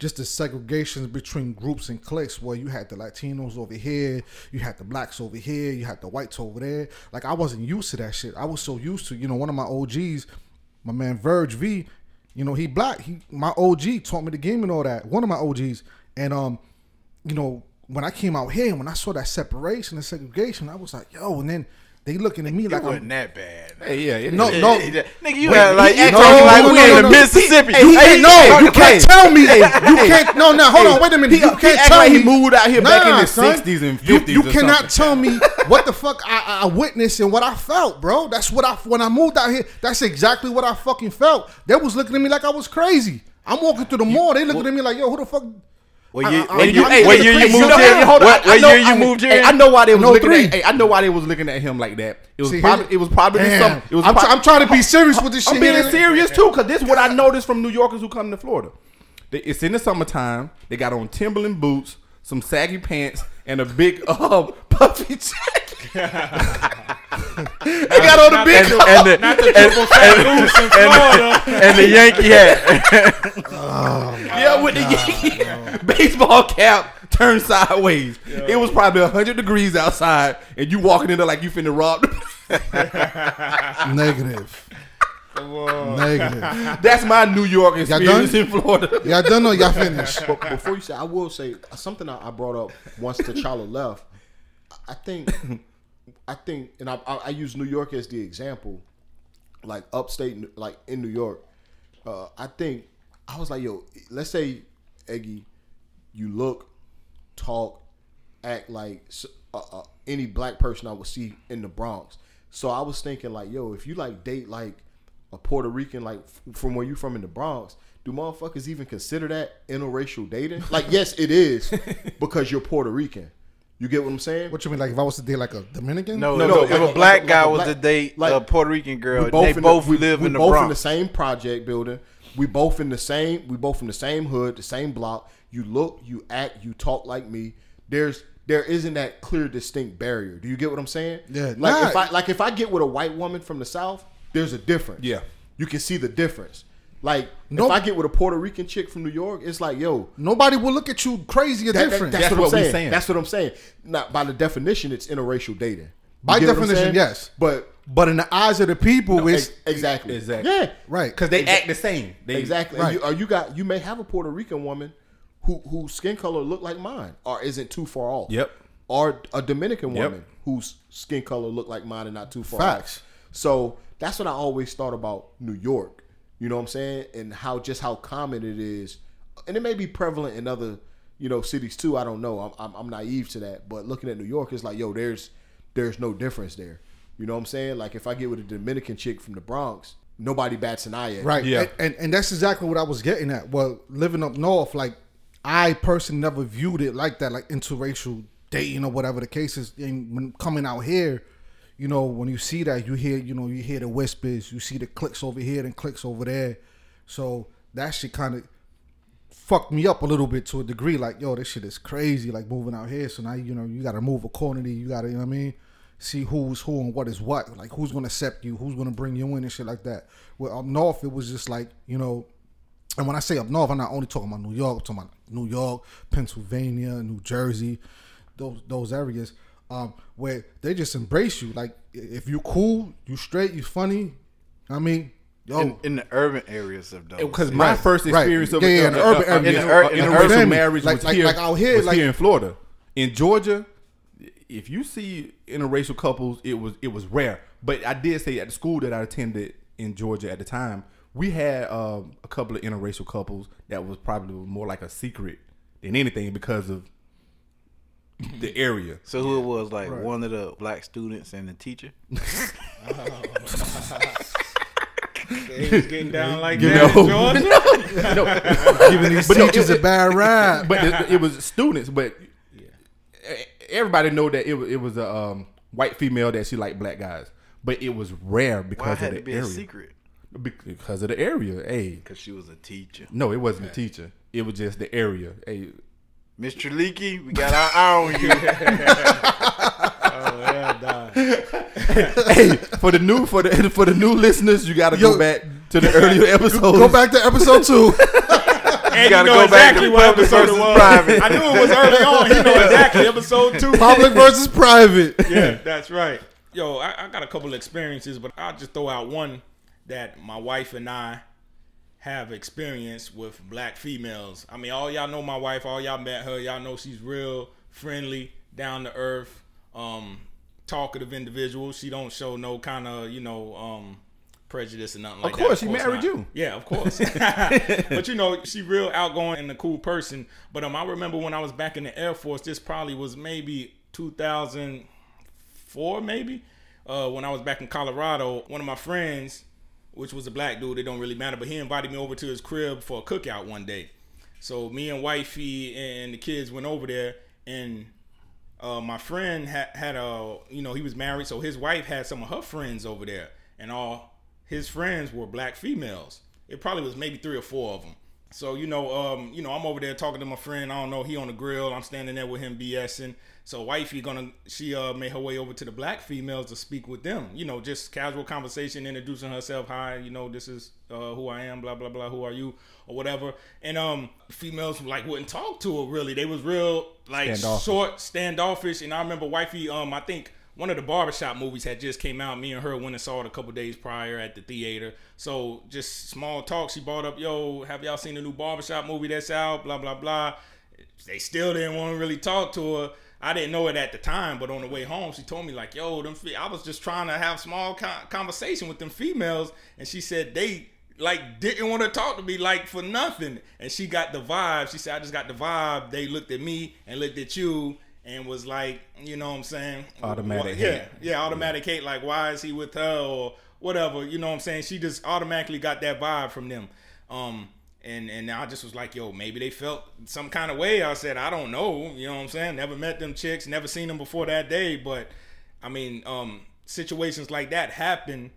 Just the segregations between groups and cliques, where you had the Latinos over here, you had the blacks over here, you had the whites over there. Like I wasn't used to that shit. I was so used to, you know, one of my OGs, my man Verge V, you know, he black. He my OG taught me the game and all that. One of my OGs. And um, you know, when I came out here and when I saw that separation and segregation, I was like, yo, and then they looking at me It like wasn't I'm that bad. Hey, yeah, it no, no, Nigga, you had like you acting talking like no, we no, in no, the no. Mississippi. You Hey, no, hey, you hey, can't tell me. hey, you hey. can't. No, no, hold on. Wait a minute. He- you can't tell like me he moved out here back in the. 60s and You, 50s you or cannot tell me what the fuck I, I witnessed and what I felt, bro. That's what I when I moved out here. That's exactly what I fucking felt. They was looking at me like I was crazy. I'm walking through the mall. They looking at me like, yo, who the fuck? What I- year, I- I- year, I- I- what year you moved here? I- hold on. What, I what know- year you I- moved hey, here? I know why they was No, looking three. at. Hey, I know why they was looking at him like that. It was See, probably. It was probably Damn. some. It was. I'm, pro- I'm trying to be serious with this shit. I'm being here. serious too, because this is what I noticed from New Yorkers who come to Florida. They, it's in the summertime. They got on Timberland boots, some saggy pants, and a big um, puffy jacket. They got on the big. and, and the, Not the and, triple fat goose in Florida. and the Yankee hat. Oh yeah, with the Yankee baseball cap turned sideways. It was probably hundred degrees outside, and you walking in there like you finna rob. the- Negative. Negative. That's my New York experience done? in Florida. Y'all done or y'all finished? but before you say, I will say something I, I brought up once T'Challa left. I think, I think, and I, I, I use New York as the example, like upstate, like in New York. Uh, I think I was like, yo, let's say, Eggy, you look, talk, act like uh, uh, any black person I would see in the Bronx. So I was thinking like, yo, if you like date like a Puerto Rican, like f- from where you from in the Bronx, do motherfuckers even consider that interracial dating? Like, yes, it is because you're Puerto Rican. You get what I'm saying? What you mean? Like if I was to date like a Dominican? No, No, no, no, if like- a black like guy a was black- to date like- a Puerto Rican girl, we they in both the, we- live we in the both Bronx. in the same project building. We both in the same. We both in the same hood, the same block. You look, you act, you talk like me. There's there isn't that clear, distinct barrier. Do you get what I'm saying? Yeah, Like nah. if I like if I get with a white woman from the south, there's a difference. Yeah. you can see the difference. Like Nope. if I get with a Puerto Rican chick from New York, it's like yo, Nobody will look at you crazy or that- that- different. that's, That's what, what I'm we saying. saying. That's what I'm saying. Now, by the definition, it's interracial dating. You By get what I'm definition, yes. But but in the eyes of the people, it's ex- exactly, Exactly. yeah, right. Because they act the same. They, Exactly. Right. And you, or you got you may have a Puerto Rican woman who whose skin color look like mine or isn't too far off. Yep. Or a Dominican Yep. woman whose skin color look like mine and not too far Facts. off. So that's what I always thought about New York. You know what I'm saying? And how just how common it is, and it may be prevalent in other you know cities too. I don't know. I'm, I'm I'm naive to that, but looking at New York, it's like yo, there's there's no difference there. You know what I'm saying? Like if I get with a Dominican chick from the Bronx, nobody bats an eye at. Right. Yeah. And, and and that's exactly what I was getting at. Well, living up north, like I personally never viewed it like that, like interracial dating or whatever the case is. And when coming out here, you know, when you see that, you hear, you know, you hear the whispers, you see the clicks over here and clicks over there. So that shit kind of fucked me up a little bit to a degree. Like, yo, this shit is crazy. Like moving out here, so now you know you got to move accordingly. You got to, you know what I mean? See who's who and what is what. Like who's gonna accept you, who's gonna bring you in and shit like that. Well, up north, it was just like you know. And when I say up north, I'm not only talking about New York. I'm talking about New York, Pennsylvania, New Jersey, those those areas. Um, where they just embrace you. Like if you cool, you straight, you funny. I mean, yo, in, in the urban areas of those. Because my Right, first right. experience of Yeah, yeah, in the urban uh, uh, in In the- the ur- in the interracial urban- marriage like- was like- here, like out here, was like- here in Florida. In Georgia, if you see interracial couples, it was it was rare. But I did say at the school that I attended in Georgia at the time, we had um, a couple of interracial couples that was probably more like a secret than anything because of the area. so who it was like one of the black students and the teacher. He was getting down like You that know. in Georgia. giving these But teachers it- a bad rap. but it, it was students. But everybody know that it was it was a um, white female that she liked black guys. But it was rare Why because it had of to the be area. a secret? Because of the area. Hey, Because she was a teacher. no, it wasn't a teacher. It was just the area. Hey, Mr. Leaky, we got our eye on you. Oh, yeah, dog. hey, for the new for the for the new listeners, you got to Yo, go back to the earlier episodes. Go back to episode two. And gotta you know go back exactly to what public episode it versus was. private. I knew it was early on. He know exactly episode two. Public versus private. yeah, that's right. Yo, I, I got a couple of experiences, but I'll just throw out one that my wife and I have experience with black females. I mean, all y'all know my wife, all y'all met her, y'all know she's real friendly, down to earth, um, talkative individual. She don't show no kind of, you know, um, prejudice or nothing like that. Of course, she married not. you. Yeah, of course. but you know, she real outgoing and a cool person. But um, I remember when I was back in the Air Force, this probably was maybe 2004, maybe. Uh, when I was back in Colorado, one of my friends, which was a black dude, it don't really matter, but he invited me over to his crib for a cookout one day. So me and wifey and the kids went over there, and uh, my friend had had a you know he was married, so his wife had some of her friends over there, and all his friends were black females. It probably was maybe three or four of them. So you know, um, you know, I'm over there talking to my friend. I don't know, he on the grill. I'm standing there with him BSing. So wifey gonna she uh made her way over to the black females to speak with them. You know, just casual conversation, introducing herself. Hi, you know, this is uh, who I am. Blah blah blah. Who are you? Or whatever. And um, females like wouldn't talk to her really. They was real like Standoffish. short, standoffish. And I remember wifey. Um, I think one of the barbershop movies had just came out. Me and her went and saw it a couple days prior at the theater. So just small talk. She brought up, "Yo, have y'all seen the new barbershop movie that's out?" Blah blah blah. They still didn't want to really talk to her. I didn't know it at the time, but on the way home, she told me like, "Yo, them." Fe-. I was just trying to have small con- conversation with them females, and she said they like didn't want to talk to me like for nothing. And she got the vibe. She said, "I just got the vibe." They looked at me and looked at you and was like, you know what I'm saying? Automatic Yeah, hate. yeah, automatic hate. Like, why is he with her or whatever? You know what I'm saying? She just automatically got that vibe from them. Um, and and I just was like, yo, maybe they felt some kind of way. I said, I don't know. You know what I'm saying? Never met them chicks, never seen them before that day. But I mean, um, situations like that happen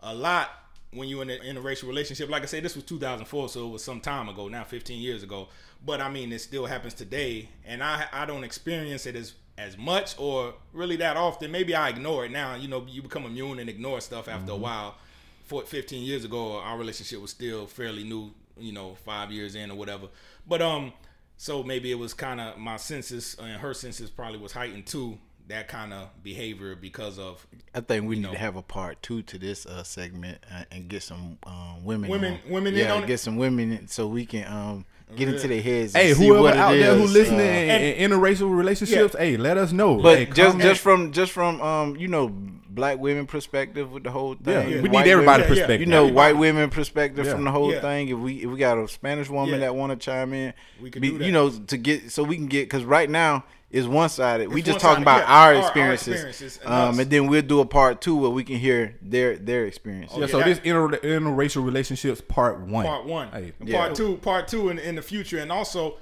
a lot when you're in, a, interracial relationship. Like I said, this was 2004, so it was some time ago, now 15 years ago. But I mean, it still happens today, and I I don't experience it as as much or really that often. Maybe I ignore it now. You know, you become immune and ignore stuff after a while. For 15 years ago, our relationship was still fairly new. You know, five years in or whatever. But um, so maybe it was kind of my senses and her senses probably was heightened too. That kind of behavior because of I think we need know. to have a part two to this uh, segment uh, and get some um, women, Women- on. women in yeah, on it? get some women in so we can um, get into their heads. And Hey, see whoever what it out there who is, listening uh, in, in interracial relationships, hey, let us know. But Hey, just comment. just from just from um you know black women perspective with the whole yeah, thing. we white need everybody women- perspective. You know, Everybody. white women perspective Yeah. from the whole Yeah. thing. If we if we got a Spanish woman Yeah. that want to chime in, We can be- do that. you know, to get so we can get because right now is one sided. We just talking about yeah. our, Our- our experiences, experiences and um, and then we'll do a part two where we can hear their their experiences. yeah, yeah, so that- this inter- interracial relationships part one. part one, Hey, Yeah. part two, part two in, in the future, and also.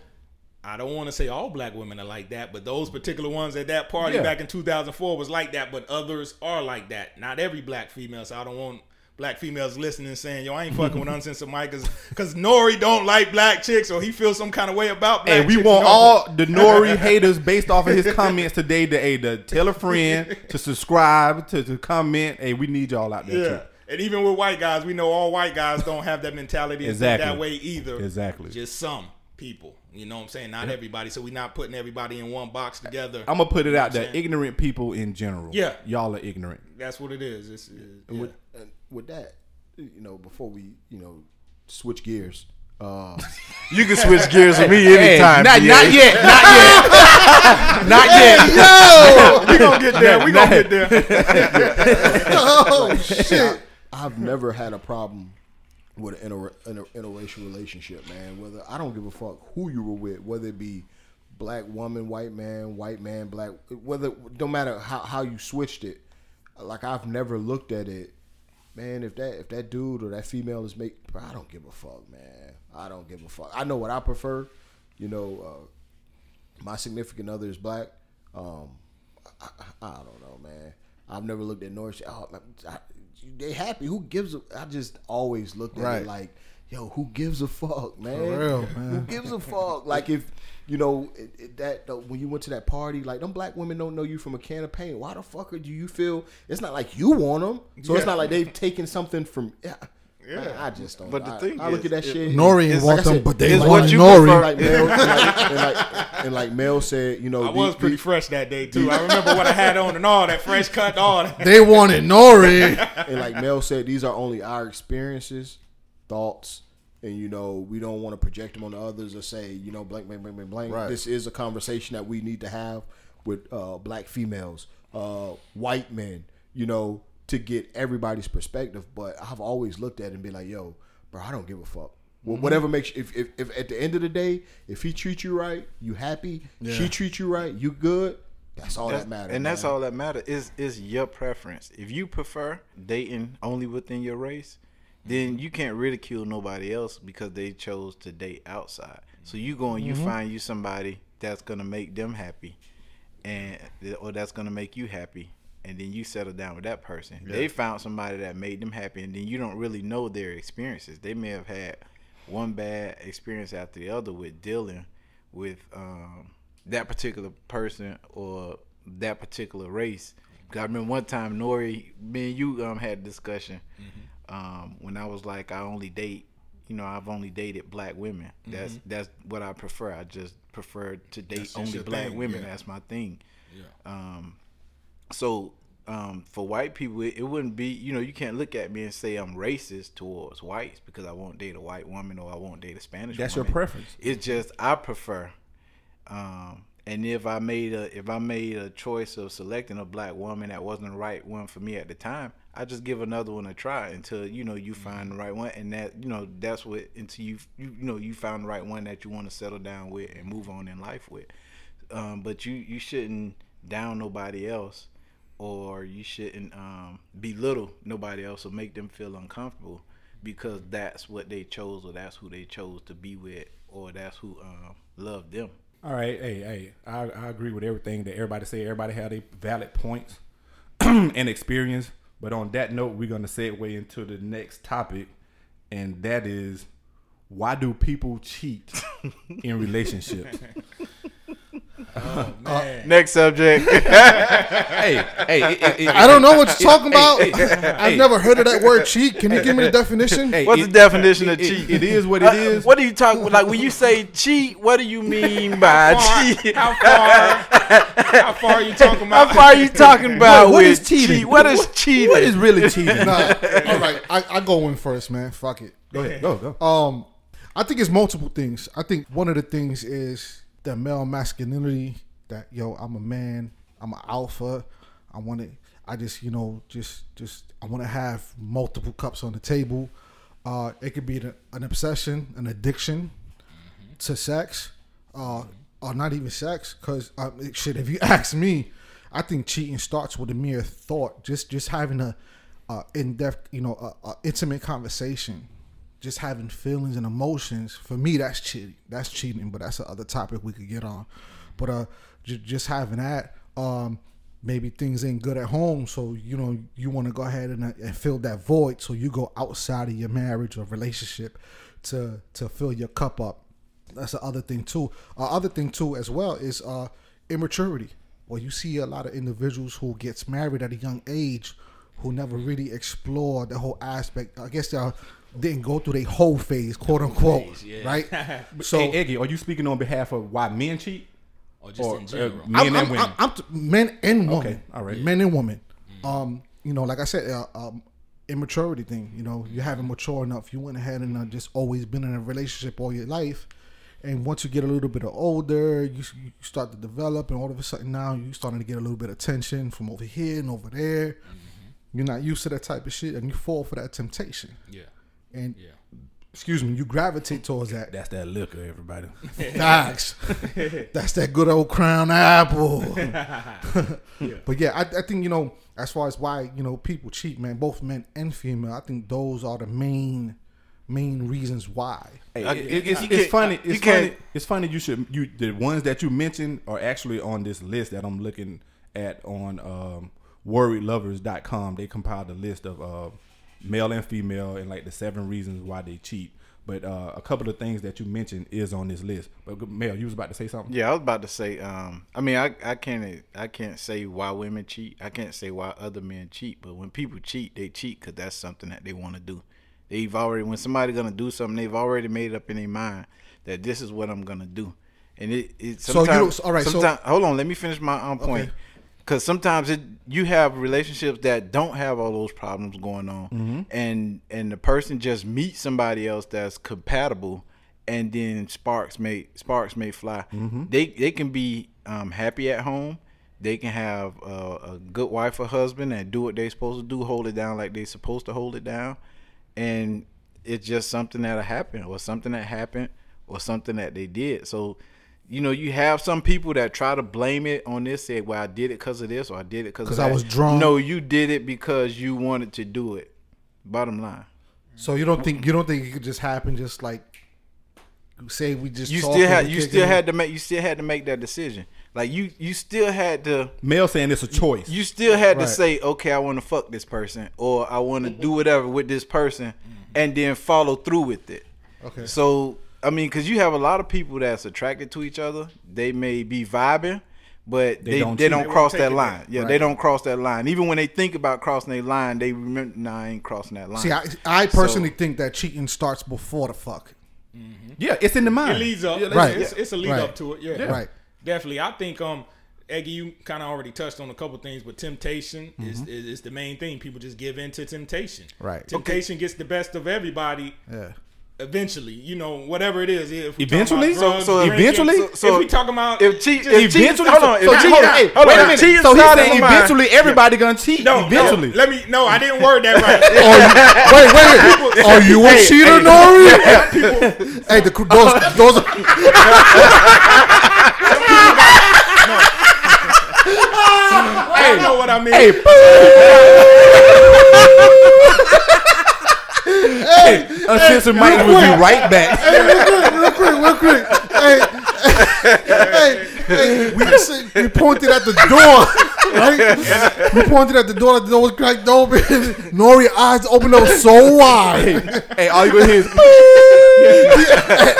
I don't want to say all black women are like that, but those particular ones at that party Yeah. back in 2004 was like that, but others are like that. Not every black female, so I don't want black females listening saying, yo, I ain't fucking with uncensored Mike because Nori don't like black chicks or he feels some kind of way about black Hey, we chicks. want No. all the Nori haters based off of his comments today to, hey, to tell a friend, to subscribe, to, to comment. Hey, we need y'all out there Yeah. too. And even with white guys, we know all white guys don't have that mentality Exactly. that way either. Exactly. Just some. people. You know what I'm saying? Not everybody. So we're not putting everybody in one box together. I'm gonna put it out You know there. what I'm saying? Ignorant people in general. Yeah. y'all are ignorant. That's what it is. It's, it's, And yeah. With, that, you know, before we, you know, switch gears, uh, You can switch gears with me Hey, anytime. not, BA. not yet. Not yet. not yet. we gonna get there. We gonna get there. oh shit! I've never had a problem with an inter, inter, interracial relationship, man. Whether I don't give a fuck who you were with, whether it be black woman, white man, white man, black, whether don't matter how, how you switched it. Like I've never looked at it, man. If that if that dude or that female is make, bro, I don't give a fuck, man. I don't give a fuck. I know what I prefer. You know, uh, my significant other is black. Um, I, I, I don't know, man. I've never looked at North. Oh, I, they happy. Who gives a? I just always looked at Right. it like, yo, who gives a fuck, man? real, Who gives a fuck? Like if you know it, it, that uh, when you went to that party, like them black women don't know you from a can of paint. Why the fuck do you feel? It's not like you want them, so it's not like they've taken something from. Yeah. Yeah. Man, I just don't. But the I, thing I look is, at that it- shit. Nori and- ain't like want I them, said, but they want what you Nori. prefer. like Mel, and like, and like, and like Mel said, you know, I was the- pretty the- fresh that day too. I remember what I had on and all that fresh cut, all that. They wanted Nori. and like Mel said, these are only our experiences, thoughts, and you know we don't want to project them on the others or say you know blank blank blank blank blank. Right. This is a conversation that we need to have with uh, black females, uh, white men, you know, to get everybody's perspective. But I've always looked at it and be like, yo, bro, I don't give a fuck. Well, whatever makes if, if if at the end of the day, if he treats you right, you happy. She treats you right, you good. That's all That's- that matters. and that's all that matters is is your preference. If you prefer dating only within your race, then you can't ridicule nobody else because they chose to date outside. So you go and you find you somebody that's gonna make them happy, and or that's gonna make you happy, and then you settle down with that person. They found somebody that made them happy, and then you don't really know their experiences. They may have had one bad experience after the other with dealing with um, that particular person or that particular race. 'Cause I remember one time Nori, me and you um, had a discussion um, when I was like, I only date, you know, I've only dated black women. That's that's what I prefer. I just prefer to date only black thing, women. yeah. That's my thing. Yeah. Um, so um, for white people, it, it wouldn't be, you know, you can't look at me and say I'm racist towards whites because I won't date a white woman or I won't date a Spanish. That's your preference. It's just I prefer. Um, and if I made a if I made a choice of selecting a black woman that wasn't the right one for me at the time, I just give another one a try until you know you find the right one, and that you know that's what until you you, you know you found the right one that you want to settle down with and move on in life with. Um, but you you shouldn't down nobody else, or you shouldn't um, belittle nobody else or make them feel uncomfortable because that's what they chose or that's who they chose to be with or that's who um, loved them. All right, hey, hey, I, I agree with everything that everybody say. Everybody had a valid points and experience. But on that note, we're gonna segue into the next topic, and that is why do people cheat in relationships? Next subject. hey, hey, it- it- I don't know what you're talking about. hey, hey, I've never heard of that word cheat. Can you give me the definition? hey, What's it- the definition of it- cheat? it is what it Uh, is. What are you talking? About? Like when you say cheat, what do you mean by cheat? How far? How far are you talking about? How far are you talking about What- what with is cheating? cheat? What is cheating? what is really cheating? Nah, all right, I, I go in first, man. Fuck it. Go ahead, go, go. Um, I think it's multiple things. I think one of the things is the male masculinity. That yo, I'm a man. I'm an alpha. I want to. I just you know just just I want to have multiple cups on the table. Uh, it could be an, an obsession, an addiction to sex, uh, or not even sex. Because uh, shit, if you ask me, I think cheating starts with a mere thought. Just just having a uh, in depth, you know, a, a intimate conversation just having feelings and emotions for me that's cheating. That's cheating but that's another topic we could get on. But uh j- just having that um maybe things ain't good at home so you know you want to go ahead and, uh, and fill that void so you go outside of your marriage or relationship to to fill your cup up. That's the other thing too. Uh, other thing too as well is uh immaturity. Well you see a lot of individuals who gets married at a young age who never really explored the whole aspect. I guess they're didn't go through their whole phase, quote unquote, phase, yeah. right? So hey, Eggy, are you speaking on behalf of why men cheat? Or just Or, in uh, general. men I'm, and I'm, women. I'm, I'm t- men and women. Okay, all right. Men and women. Um, you know, like I said, uh, um, immaturity thing. You know, you haven't matured enough. You went ahead and uh, just always been in a relationship all your life, and once you get a little bit older, you, you start to develop, and all of a sudden now you're starting to get a little bit of attention from over here and over there. Mm-hmm. You're not used to that type of shit, and you fall for that temptation. yeah. And Yeah. excuse me, you gravitate towards that. That's that liquor, everybody. Facts. That's that good old crown apple. But yeah, I, I think you know, as far as why you know people cheat, man, both men and female, I think those are the main main reasons why. Hey, I- it- it's, it's funny. It's funny. It's funny. You should. You the ones that you mentioned are actually on this list that I'm looking at on um, WorriedLovers.com. They compiled a list of uh, male and female and like the seven reasons why they cheat. But uh, a couple of things that you mentioned is on this list. But Mel, you was about to say something. Yeah, I was about to say. Um, I mean, I, I can't I can't say why women cheat. I can't say why other men cheat. But when people cheat, they cheat because that's something that they want to do. They've already when somebody gonna do something, they've already made up in their mind that this is what I'm gonna do. And it, it sometimes, So you all right, so- hold on, let me finish my um, point. Okay. Because sometimes it you have relationships that don't have all those problems going on, Mm-hmm. and and the person just meets somebody else that's compatible, and then sparks may sparks may fly. Mm-hmm. They they can be um, happy at home. They can have uh, a good wife or husband and do what they're supposed to do, hold it down like they're supposed to hold it down, and it's just something that'll happen, or something that happened, or something that they did. So you know, you have some people that try to blame it on this, say, "Well, I did it because of this, or I did it because of I was drunk. No, you did it because you wanted to do it. Bottom line, So you don't think you don't think it could just happen just like say we just you still had you still had to make you still had to make that decision. Like you you still had to male saying it's a choice. you still had to say, okay, I want to fuck this person, or I want to do whatever with this person, and then follow through with it. Okay. So I mean, because you have a lot of people that's attracted to each other. They may be vibing, but They they don't they don't, cross that line. back. Yeah, Right. they don't cross that line. Even when they think about crossing their line, they remember, nah, I ain't crossing that line. See, I, I personally think that cheating starts before the fuck. yeah, it's in the mind. It leads up. Yeah, Right. It's, it's a lead Right. up to it. Yeah. Right. Definitely. I think um Eggy, you kind of already touched on a couple things, but temptation is, is is the main thing. People just give in to temptation. Right. Temptation gets the best of everybody. Yeah. Eventually, you know, whatever it is. If Eventually? drugs, So- so drinking, eventually? so, So- if we talking about if cheat, if Eventually, hold on, so, if so cheat, hold on, hey, hold wait on, a minute. cheat So he's saying my mind- eventually everybody gonna cheat. no, eventually. no, let me. No, I didn't word that right. wait, wait, wait. Are you a cheater, Nori? hey, the, those, those are, I know what I mean. Hey, hey, uncensored Mike will be right back. Hey, real quick, real quick. Real quick. Hey, hey, hey, we, just- we pointed at the door, right? We pointed at the door, the door was cracked open. Nori eyes opened up so wide. Hey, all you gonna hear is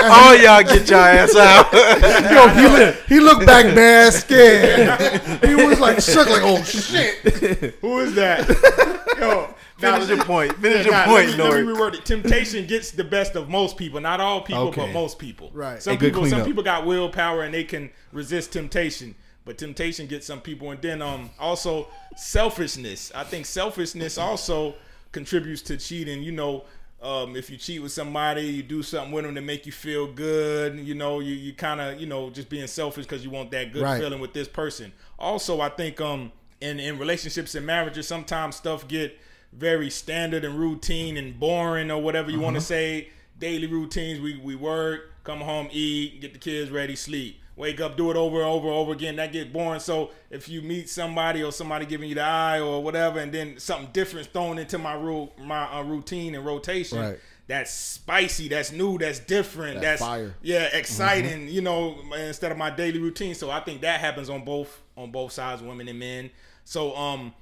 All y'all get your ass out. Yo, he, look, he looked back mad scared. He was like shook, like, oh shit. Who is that? Yo, now, Finish your point. Finish your Nah, point, let me, let me reword it. Temptation gets the best of most people. Not all people, Okay. but most people. Right. Some A good people, some cleanup. people got willpower and they can resist temptation. But temptation gets some people, and then um also selfishness. I think selfishness also contributes to cheating. You know, um, if you cheat with somebody, you do something with them to make you feel good. You know, you you kind of you know just being selfish because you want that good Right. feeling with this person. Also, I think um in in relationships and marriages, sometimes stuff get very standard and routine and boring or whatever you want to say. Daily routines. We we work, come home, eat, get the kids ready, sleep. Wake up, do it over and over and over again. That get boring. So if you meet somebody or somebody giving you the eye or whatever, and then something different thrown into my rule, my uh, routine and rotation, Right. that's spicy, that's new, that's different, That's that's, fire. yeah, exciting. You know, instead of my daily routine. So I think that happens on both on both sides, women and men. So um,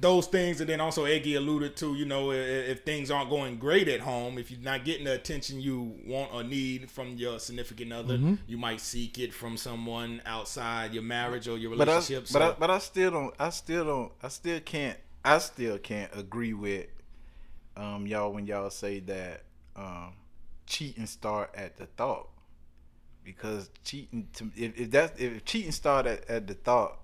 those things, and then also Eggy alluded to, you know, if, if things aren't going great at home, if you're not getting the attention you want or need from your significant other, you might seek it from someone outside your marriage or your But I, relationship. but I, but I still don't. I still don't. I still can't. I still can't agree with um, y'all when y'all say that um, cheating start at the thought, because cheating to if, if that's if cheating start at, at the thought,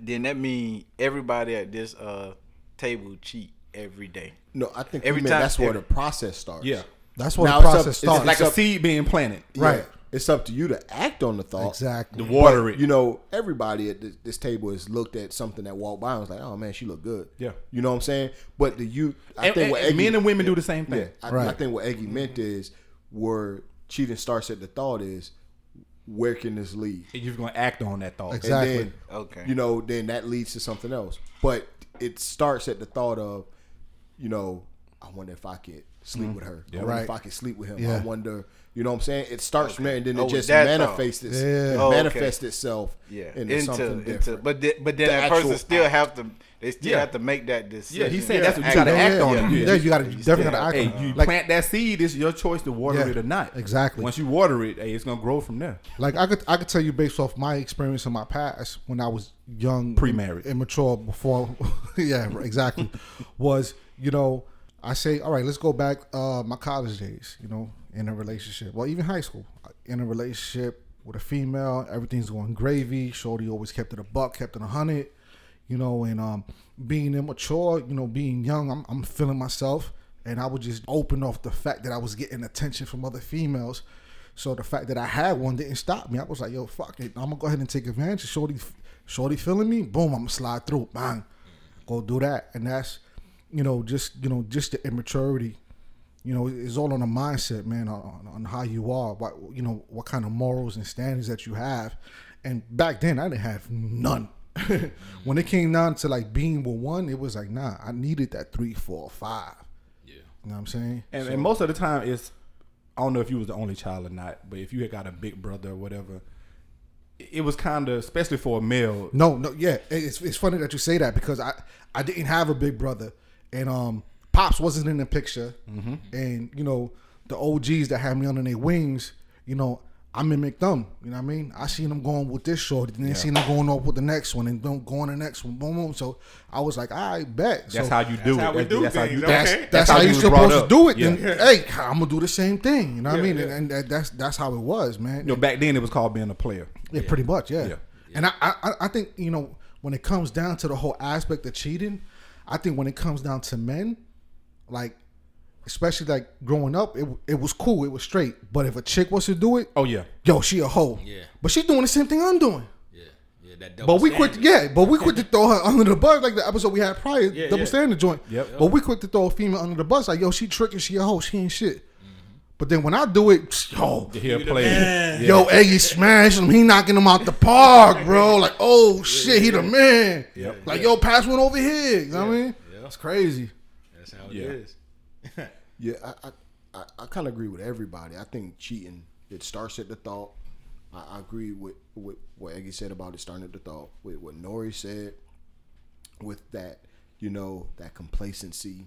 then that means everybody at this uh table cheat every day. No, I think Every every time- that's where every- the process starts. Yeah. That's where Now the it's up- process it's starts. It's like a up- seed being planted. Yeah. Right. It's up to you to act on the thought. exactly. The water But, it. You know, everybody at this, this table has looked at something that walked by and was like, "Oh man, she look good." Yeah. you know what I'm saying. But the you, I and, think and- what and Eggy, men and women do the same thing. yeah, I, Right. I think what Eggy meant is where cheating starts at the thought is where can this lead? And you're gonna act on that thought. Exactly. And then, Okay. you know, then that leads to something else. But it starts at the thought of, you know, I wonder if I could sleep mm-hmm. with her. I wonder Right. if I could sleep with him. Yeah. I wonder, you know what I'm saying? It starts from there and then Oh, it just manifests its, Yeah. it Oh, okay. manifests itself Yeah, into, something different. but the, but then The that person still act. have to they still Yeah. have to make that decision. Yeah, he said that's what you Act gotta on act it. on yeah, it. yeah, you got to definitely got to act Hey, on you it. Like, plant that seed. It's your choice to water Yeah, it or not. exactly. Once you water it, hey, it's gonna grow from there. like I could I could tell you based off my experience in my past when I was young, Pre-married. immature before. yeah, exactly. was you know I say all right, let's go back uh, my college days. You know, in a relationship, well even high school, in a relationship with a female, everything's going gravy. Shorty always kept it a buck, kept it a hundred. You know, and um, being immature, you know, being young, I'm, I'm feeling myself, and I was just open off the fact that I was getting attention from other females. So the fact that I had one didn't stop me. I was like, yo, fuck it. I'm gonna go ahead and take advantage. Shorty Shorty feeling me, boom, I'm gonna slide through. Bang. Go do that. And that's, you know, just you know, just the immaturity. You know, it's all on the mindset, man, on, on how you are, what you know, what kind of morals and standards that you have. And back then I didn't have none. when it came down to like being with one, it was like, nah, I needed that three, four, five. Yeah. You know what I'm saying? And, and most of the time, it's I don't know if you was the only child or not, but if you had got a big brother or whatever, it it was kind of, especially for a male. No, no, yeah. It's it's funny that you say that because I I didn't have a big brother, and um, pops wasn't in the picture, and you know the OGs that had me under their wings, you know. I mimicked them, you know what I mean? I seen them going with this shorty, and then seen them going off with the next one, and don't go on the next one, boom, boom. So I was like, I bet. That's so how you do how it. we That's, do that's how things, you. okay? that's, That's that's, how how you you're was brought supposed to do it. Yeah. Then, hey, I'm gonna do the same thing. You know what I mean? yeah. And, that, that's that's how it was, man. You know, back then it was called being a player. Yeah, pretty much, yeah. Yeah. And I, I, I think you know when it comes down to the whole aspect of cheating, I think when it comes down to men, like especially like growing up, it it was cool, it was straight. But if a chick was to do it, Oh yeah, yo, she a hoe. Yeah. But she doing the same thing I'm doing. Yeah, yeah, that double But we quit, yeah. But we quit to throw her under the bus, like the episode we had prior, Yeah, double yeah. standard joint. Yep. But we quit to throw a female under the bus, like yo, she tricking, she a hoe, she ain't shit. Mm-hmm. But then when I do it, yo, to hear a the player. man. Yo, Eggy smashed him. He knocking him out the park, bro. Like, oh shit, he the man. Yep. Like, yo, pass one over here. You know what I mean? Yeah. That's crazy. How it Yeah. is. Yeah, I I, I, kind of agree with everybody. I think cheating it starts at the thought. I, I agree with, with what Eggy said about it starting at the thought. With what Nori said, with that, you know, that complacency.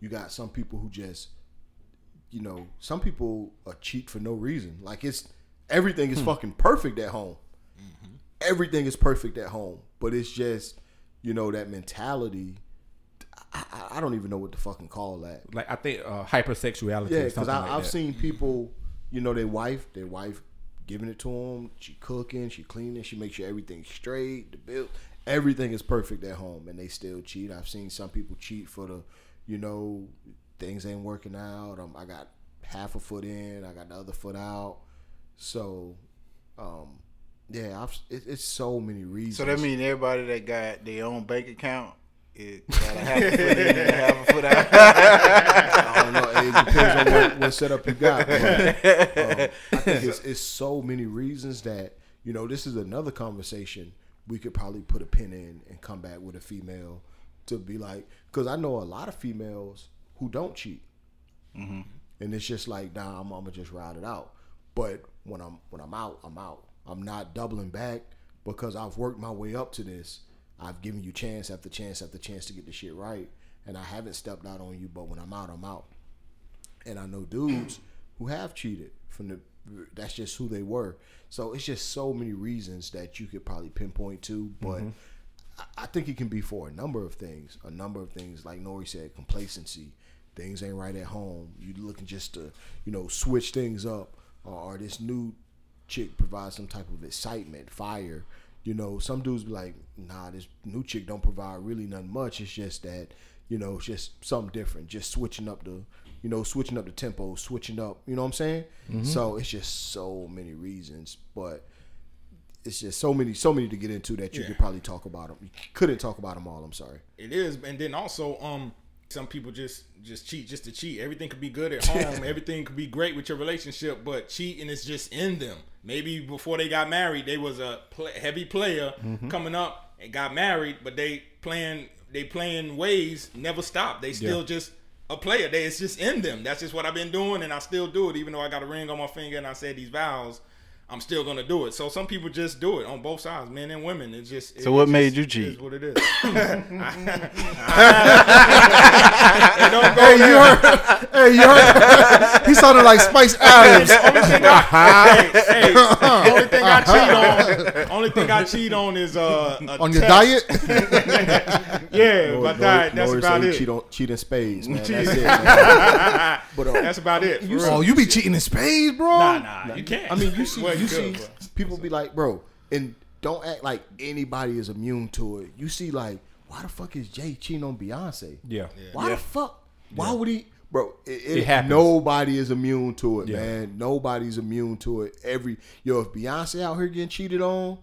You got some people who just, you know, some people are cheat for no reason. Like it's everything is hmm. fucking perfect at home. Mm-hmm. Everything is perfect at home, but it's just, you know, that mentality. I, I- I don't even know what to fucking call that. Like I think uh, hypersexuality. Yeah, because like I've that. seen people, you know, their wife, their wife giving it to them. She cooking, she cleaning, she makes sure everything's straight. The bill, everything is perfect at home, and they still cheat. I've seen some people cheat for the, you know, things ain't working out. Um, I got half a foot in, I got the other foot out. So, um, yeah, I've, it, it's so many reasons. So that means everybody that got their own bank account, it got a half a foot in and a half a foot out. I don't know. It depends on what, what setup you got. But, um, I think it's, it's so many reasons that you know this is another conversation we could probably put a pin in and come back with a female to be like because I know a lot of females who don't cheat, and it's just like nah, I'm, I'm gonna just ride it out. But when I'm when I'm out, I'm out. I'm not doubling back because I've worked my way up to this. I've given you chance after chance after chance to get the shit right, and I haven't stepped out on you. But when I'm out, I'm out. And I know dudes who have cheated from the. That's just who they were. So it's just so many reasons that you could probably pinpoint to, but. Mm-hmm. I- I think it can be for a number of things. A number of things, like Nori said, complacency. things ain't right at home. You looking just to you know switch things up, or, or this new chick provides some type of excitement, fire. You know, some dudes be like, nah, this new chick don't provide really nothing much. It's just that, you know, it's just something different. Just switching up the, you know, switching up the tempo, switching up. You know what I'm saying? So it's just so many reasons, but it's just so many, so many to get into that you Yeah. could probably talk about them. You couldn't talk about them all. I'm sorry. It is, and then also, um, some people just just cheat just to cheat. Everything could be good at home. Everything could be great with your relationship, but cheating is just in them. Maybe before they got married, they was a pl- heavy player mm-hmm. coming up and got married, but they playing they playing ways never stop. They still just a player. They it's just in them. That's just what I've been doing, and I still do it, even though I got a ring on my finger and I said these vows. I'm still gonna do it. So some people just do it on both sides, men and women. It's just So what made just- you cheat? is what it is. Hey, you heard? hey, you heard? he sounded like Spice Adams. only thing I, hey, hey, only thing I cheat on, only thing I cheat on is uh a On your test. diet? Yeah, Nor- my nor- diet. That's nor about it. Cheat on, cheat in spades, man. That's it. Man. but uh, That's about it. for real. oh, you be cheating in spades, bro? nah, nah, you can't. I mean, you see, Well, you could, see, but- people be like, bro, and don't act like anybody is immune to it. You see, like, why the fuck is Jay cheating on Beyonce? Yeah. Why the fuck? Why would he, bro? It, it, It happens. Nobody is immune to it, Yeah. man. Nobody's immune to it. Every yo, if Beyonce out here getting cheated on,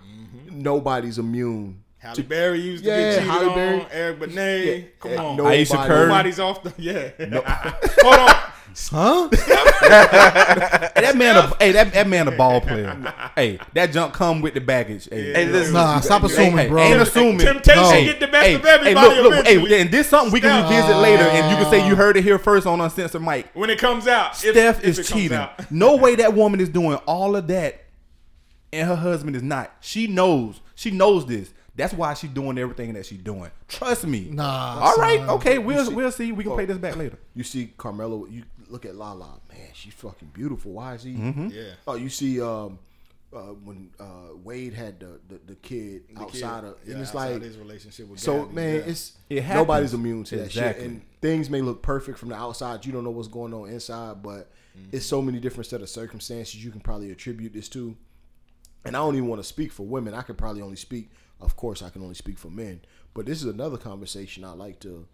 mm-hmm. nobody's immune. Halle Berry used to Yeah, get cheated Halle on. Berry. Eric Benet. Yeah, Come on. nobody- Ayesha Curry. Nobody's off the. Yeah. Hold on. Huh? That man, a, hey, that, that man, a ball player. hey, that jump come with the baggage. Hey, Hey, listen. Nah, stop assuming, hey, bro. Ain't assuming. Temptation No. get the best hey, of everybody. hey, look, look, hey, and this something we can Steph. revisit later, and you can say you heard it here first on Uncensored Mike. when it comes out, if, Steph if is comes cheating. No way that woman is doing all of that, and her husband is not. She knows. She knows this. That's why she's doing everything that she's doing. Trust me. Nah, All right. son. Okay. We'll we'll see. We can play this back later. You see Carmelo. You look at Lala. Man, she's fucking beautiful. Why is he? Mm-hmm. Yeah. Oh, you see, um, uh, when uh, Wade had the the, the kid The kid- outside of, yeah, and it's like, his relationship with so Gabby, man, yeah. it's It happens. nobody's immune to that shit, and things may look perfect from the outside. You don't know what's going on inside, but Mm-hmm. it's so many different set of circumstances you can probably attribute this to. And I don't even want to speak for women. I could probably only speak. Of course, I can only speak for men. But this is another conversation I like to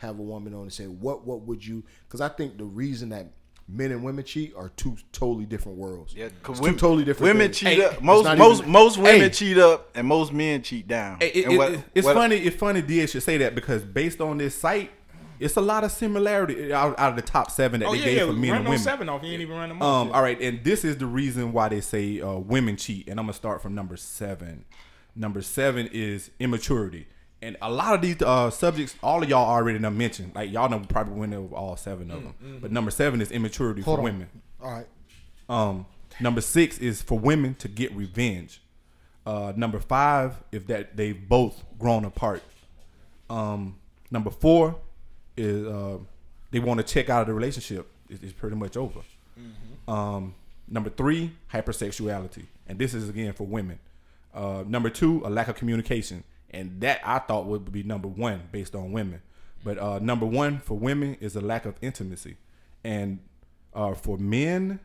have a woman on and say, what what would you? Because I think the reason that men and women cheat are two totally different worlds. Yeah, 'cause It's women, two totally different. Women things. cheat Hey, up. Most most even- most women Hey. cheat up, and most men cheat down. It- it- what- it- it's what- funny. It's funny. Dia should say that because based on this site, it's a lot of similarity out, out of the top seven that Oh they yeah, gave yeah. for men Run and women. seven off. You ain't even run them off. Um, yet. all right, and this is the reason why they say uh, women cheat, and I'm gonna start from number seven. Number seven is immaturity, and a lot of these uh, subjects, all of y'all already done mentioned. Like y'all know probably went over all seven of them, but number seven is immaturity Hold for on. women. All right. Um, number six is for women to get revenge. Uh, number five, if that they've both grown apart. Um, number four is uh, they want to check out of the relationship. It's, it's pretty much over. Um, number three, hypersexuality, and this is again for women. Uh, number two, a lack of communication, and that I thought would be number one based on women. But uh, number one for women is a lack of intimacy, and uh, for men,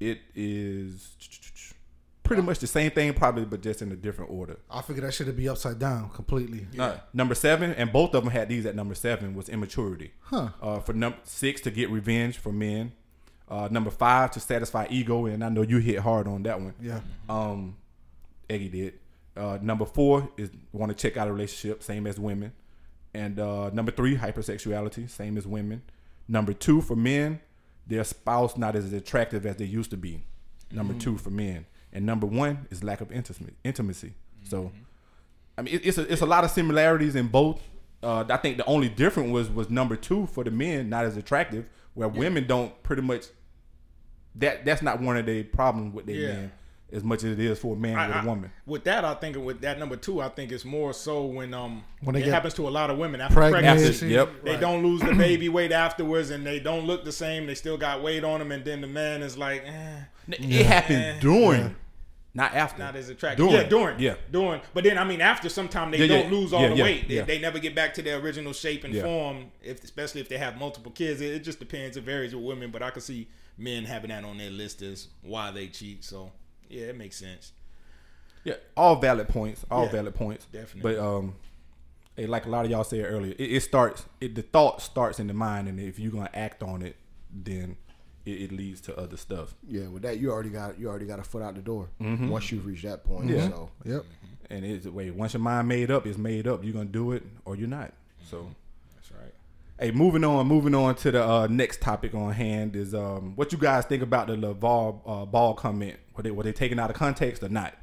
it is pretty much the same thing, probably, but just in a different order. I figured that should be upside down completely. Uh, number seven, and both of them had these at number seven, was immaturity. Huh. Uh, for number six, to get revenge for men. Uh, number five, to satisfy ego, and I know you hit hard on that one. Yeah. Um, Eggy did. Uh, number four is want to check out a relationship, same as women. And uh, number three, hypersexuality, same as women. Number two for men, their spouse not as attractive as they used to be. Number two for men, and number one is lack of intimacy. Intimacy. So, I mean, it, it's a, it's a lot of similarities in both. Uh, I think the only different was was number two for the men not as attractive, where women don't pretty much. That that's not one of the problems with their Yeah. men as much as it is for a man I- with a I- woman. With that, I think with that number two, I think it's more so when um When it happens to a lot of women after Pregnancy. pregnancy. Yep. They Right. don't lose the baby weight afterwards, and they don't look the same. They still got weight on them, and then the man is like, eh. It happened during Not after. not as attractive. During. Yeah, during. Yeah. during. But then I mean, after sometime they Yeah, yeah. don't lose all Yeah, the yeah, weight. They, yeah. they never get back to their original shape and Yeah. form. If especially if they have multiple kids, it, it just depends. It varies with women, but I can see men having that on their list as why they cheat. So yeah, it makes sense. Yeah, all valid points. All Yeah, valid points. definitely. But um, hey, like a lot of y'all said earlier, it, it starts. It, the thought starts in the mind, and if you're gonna act on it, then it, it leads to other stuff. Yeah, with that you already got you already got a foot out the door Mm-hmm. once you've reached that point. Yeah. So Yep. And it's wait, once your mind made up, it's made up. You're gonna do it or you're not. So. That's right. Hey, moving on, moving on to the uh, next topic on hand is um, what you guys think about the LaVar uh, ball comment? Were they were they taken out of context or not?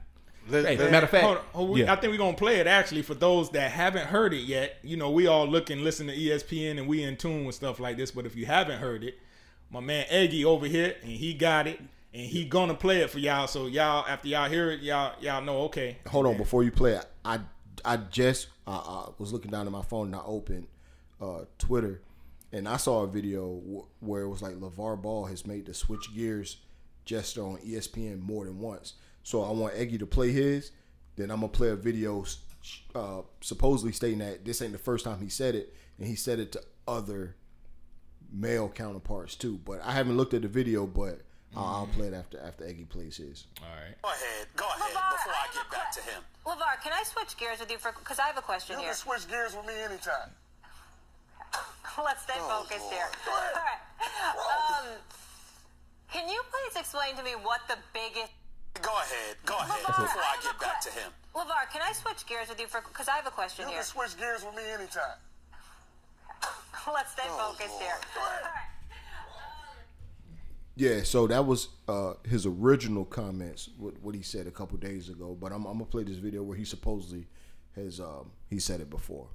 Let- Hey, let- matter of fact, Hold on, hold- we- yeah. I think we're gonna play it actually for those that haven't heard it yet. You know, we all look and listen to ESPN and we in tune with stuff like this. But if you haven't heard it, my man Eggy over here and he got it and he gonna play it for y'all. So y'all, after y'all hear it, y'all y'all know okay. hold on before you play it. I I just uh, uh, was looking down at my phone and I opened uh, Twitter and I saw a video w- where it was like LaVar Ball has made the switch gears gesture on ESPN more than once. So I want Eggy to play his. Then I'm gonna play a video uh, supposedly stating that this ain't the first time he said it, and he said it to other male counterparts too. But I haven't looked at the video, but I'll, I'll play it after after Eggy plays his. All right. Go ahead. Go ahead LaVar, before I have get back que- to him. LaVar, can I switch gears with you for because I have a question You here. can switch gears with me anytime. Let's stay Oh, focused Lord. here. Go ahead. All right. Um, can you please explain to me what the biggest Go ahead. Go ahead LaVar, before I have get back que- to him. LaVar, can I switch gears with you for because I have a question You here. You can switch gears with me anytime. Let's stay Oh, focused Lord. here. Go ahead. All right. Yeah, so that was uh, his original comments, what, what he said a couple days ago. But I'm, I'm gonna play this video where he supposedly has um, he said it before.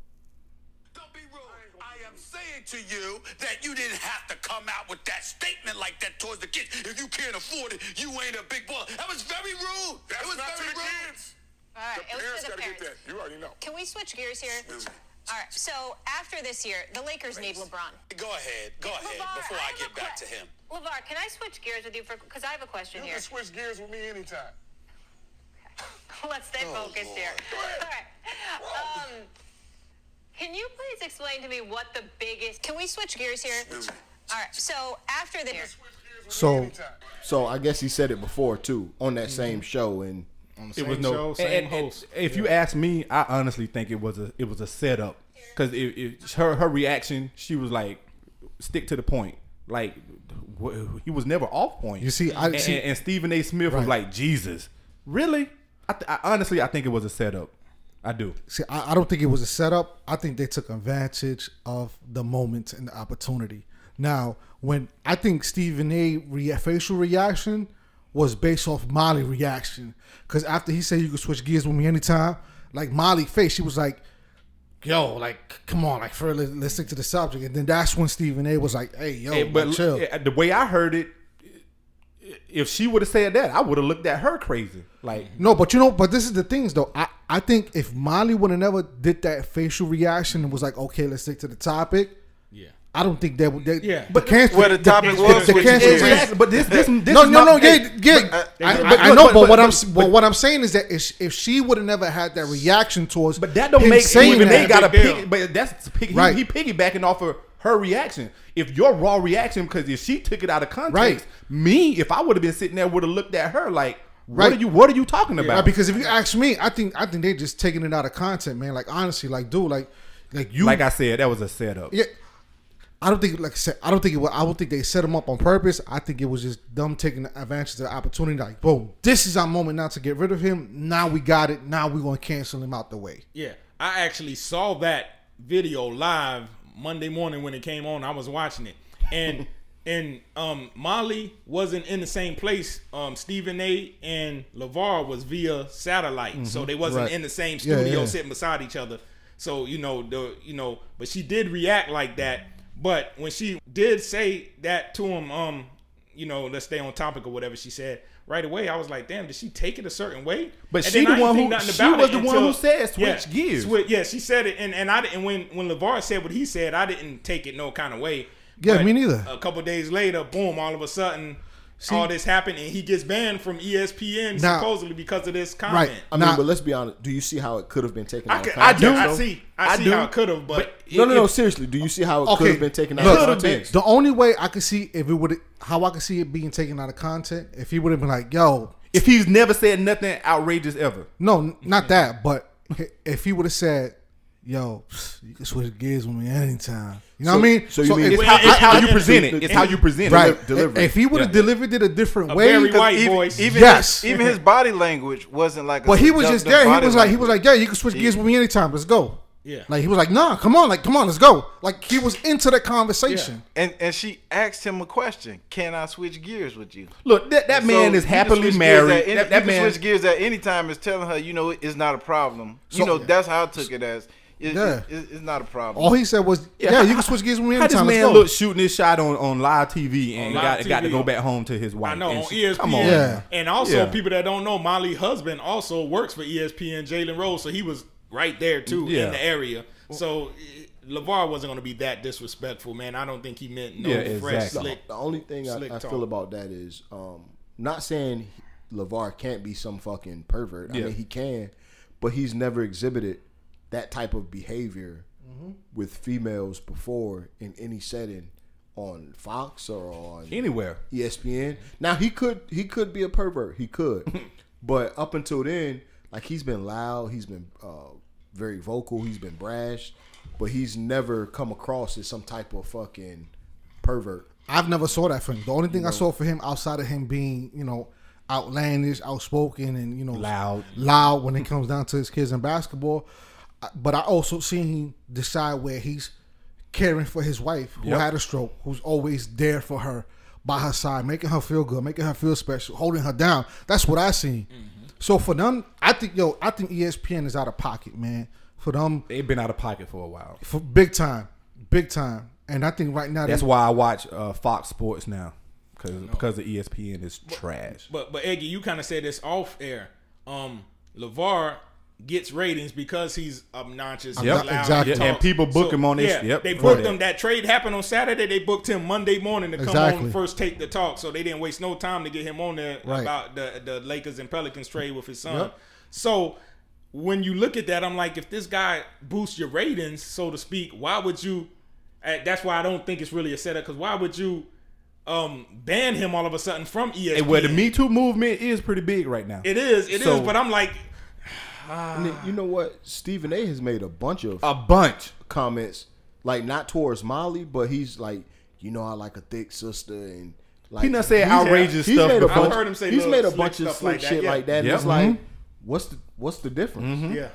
Don't be rude. I am saying to you that you didn't have to come out with that statement like that towards the kids. If you can't afford it, you ain't a big boy. That was very rude. That's it was not very to the rude. kids. All right, The it was parents to the gotta get parents. that. You already know. Can we switch gears here? All right. So after this year, the Lakers need LeBron. Go ahead. Go ahead before I have get a back que- to him. LaVar, can I switch gears with you for because I have a question You here. can switch gears with me anytime. Let's stay focused here. All right. Um, can you please explain to me what the biggest Can we switch gears here? All right. So after the Switch So- So I guess he said it before too on that mm-hmm. same show, and On the it was no show, and- same and- and host. if you ask me, I honestly think it was a it was a setup because it, it, her her reaction, she was like, stick to the point. Like wh- he was never off point. You see, I- and, see- and, and Stephen A. Smith was like, Jesus, really? I, th- I honestly, I think it was a setup. I do. See, I, I don't think it was a setup. I think they took advantage of the moment and the opportunity. Now, when I think Stephen A. Re- facial reaction was based off Molly reaction, because after he said you could switch gears with me anytime, like Molly face, she was like, "Yo, like, come on, like, for let's, stick to the subject." And then that's when Stephen A. was like, "Hey, yo, Hey, but chill." the way I heard it, if she would have said that, I would have looked at her crazy. Like, No, but you know, but this is the things though. I, I think if Molly would have never did that facial reaction and was like, okay, let's stick to the topic. Yeah. I don't think that would. They, Yeah. but cancel. Where the topic the, was the switch cancel gears. exactly, but this, this, this no, is no, my- no, yeah, yeah. Uh, I, but- I, I but- know, but- but, but- what I'm but- but what I'm saying is that if, if she would have never had that reaction towards, But that don't him make saying even they got a big pig, but that's pig, Right. he, he piggybacking off of her reaction. If your raw reaction, because if she took it out of context, Right. me, if I would have been sitting there, would have looked at her like, what Right. are you, what are you talking about? Right, because if you ask me, I think I think they're just taking it out of content, man. Like honestly, like dude, like like you, like I said, that was a setup. Yeah, I don't think like I said, I don't think it was, I don't think they set him up on purpose. I think it was just them taking advantage of the opportunity. Like, boom, this is our moment now to get rid of him. Now we got it. Now we're gonna cancel him out the way. Yeah, I actually saw that video live Monday morning when it came on. I was watching it, and and um Molly wasn't in the same place. Um Stephen A. and LaVar was via satellite, so they wasn't Right. in the same Yeah, studio yeah. sitting beside each other. So you know the you know, but she did react like that. But when she did say that to him, um, you know, let's stay on topic or whatever she said. Right away, I was like, "Damn, did she take it a certain way?" But And she the one who- she was the one who said switch yeah, gears. Switch, yeah, she said it, and and I didn't. When when LaVar said what he said, I didn't take it no kind of way. Yeah, But me neither. A couple days later, boom! All of a sudden, all this happened, and he gets banned from ESPN Now- supposedly because of this comment. Right. I mean, Now- but let's be honest. Do you see how it could have been taken I, out could, of I do. context? I see. I, I see do. how it could have, but, No, no, no. If- Seriously, do you see how it Okay, could have been taken out of context? The only way I could see if it would, how I could see it being taken out of content, if he would have been like, "Yo, If he's never said nothing outrageous ever, no, not that," but if he would have said, "Yo, you can switch gears with me anytime," you know So- what I mean? so you mean- if- it's how, it's how you present it. It's how you present right? it. delivery. If he would have Yeah. delivered it a different a way, very white even, voice. Even Yes. his, even his body language wasn't like. a but he was just there. He was like, he was like, "Yeah, you can switch gears with me anytime. Let's go." Yeah. Like he was like, "Nah, come on, like come on, let's go." Like he was into the conversation. and and she asked him a question: Can I switch gears with you? Look, that, that So man is happily married. At any, that that can man, switch gears at any time. Is telling her, you know, it's not a problem. So- you know, that's how I took it as. It, Yeah. it- it- it's not a problem. All he said was, "Yeah, you can switch gears with me anytime." How this anytime. Let's man go." look shooting his shot on, on live TV and On got, live got to go back home to his wife. I know And on she- ESPN. Come on, Yeah. And also, Yeah. people that don't know, Molly's husband also works for ESPN, Jalen Rose, so he was right there too Yeah. in the area. So eh, LaVar wasn't going to be that disrespectful, man. I don't think he meant no Yeah, fresh exactly. slick. The only thing I, slick I talk. feel about that is, um, not saying LaVar can't be some fucking pervert. I mean, he can, but he's never exhibited that type of behavior with females before in any setting on Fox or on Anywhere. ESPN. Now he could he could be a pervert. He could, but up until then, like he's been loud. He's been uh, very vocal. He's been brash, but he's never come across as some type of fucking pervert. I've never saw that for him. The only thing I saw for him outside of him being, you know, outlandish, outspoken, and you know, Loud. loud when it comes down to his kids in basketball. I- But I also seen him decide where he's caring for his wife who Yep. had a stroke, who's always there for her by her side, making her feel good, making her feel special, holding her down. That's what I seen. So for them, I think yo, I think ESPN is out of pocket, man. For them, They've been out of pocket for a while. for big time, big time. And I think right now That's they- why I watch uh, Fox Sports now, because because the ESPN is trash. But but Eggy, you kind of said this off air. Um, LaVar gets ratings because he's obnoxious. Yep, he's exactly. and people book him on this- Yeah, yep, they booked that. him. That trade happened on Saturday. They booked him Monday morning to come Exactly. on first take the talk. So they didn't waste no time to get him on there Right. about the the Lakers and Pelicans trade with his son. Yep. So when you look at that, I'm like, if this guy boosts your ratings, so to speak, why would you? uh, That's why I don't think it's really a setup. Because why would you? Um, ban him all of a sudden from ESPN. And where the Me Too movement is pretty big right now. It is, it is. So- But I'm like, Ah. And then, you know what? Stephen A. has made a bunch of a bunch. comments, like not towards Molly, but he's like, you know, I like a thick sister, and like He done said he's- outrageous he's stuff made a before. bunch- I've heard him say he's made a bunch of slick like that, shit yeah. like that. And Yep. it's like, mm-hmm. what's the what's the difference? Mm-hmm. yeah.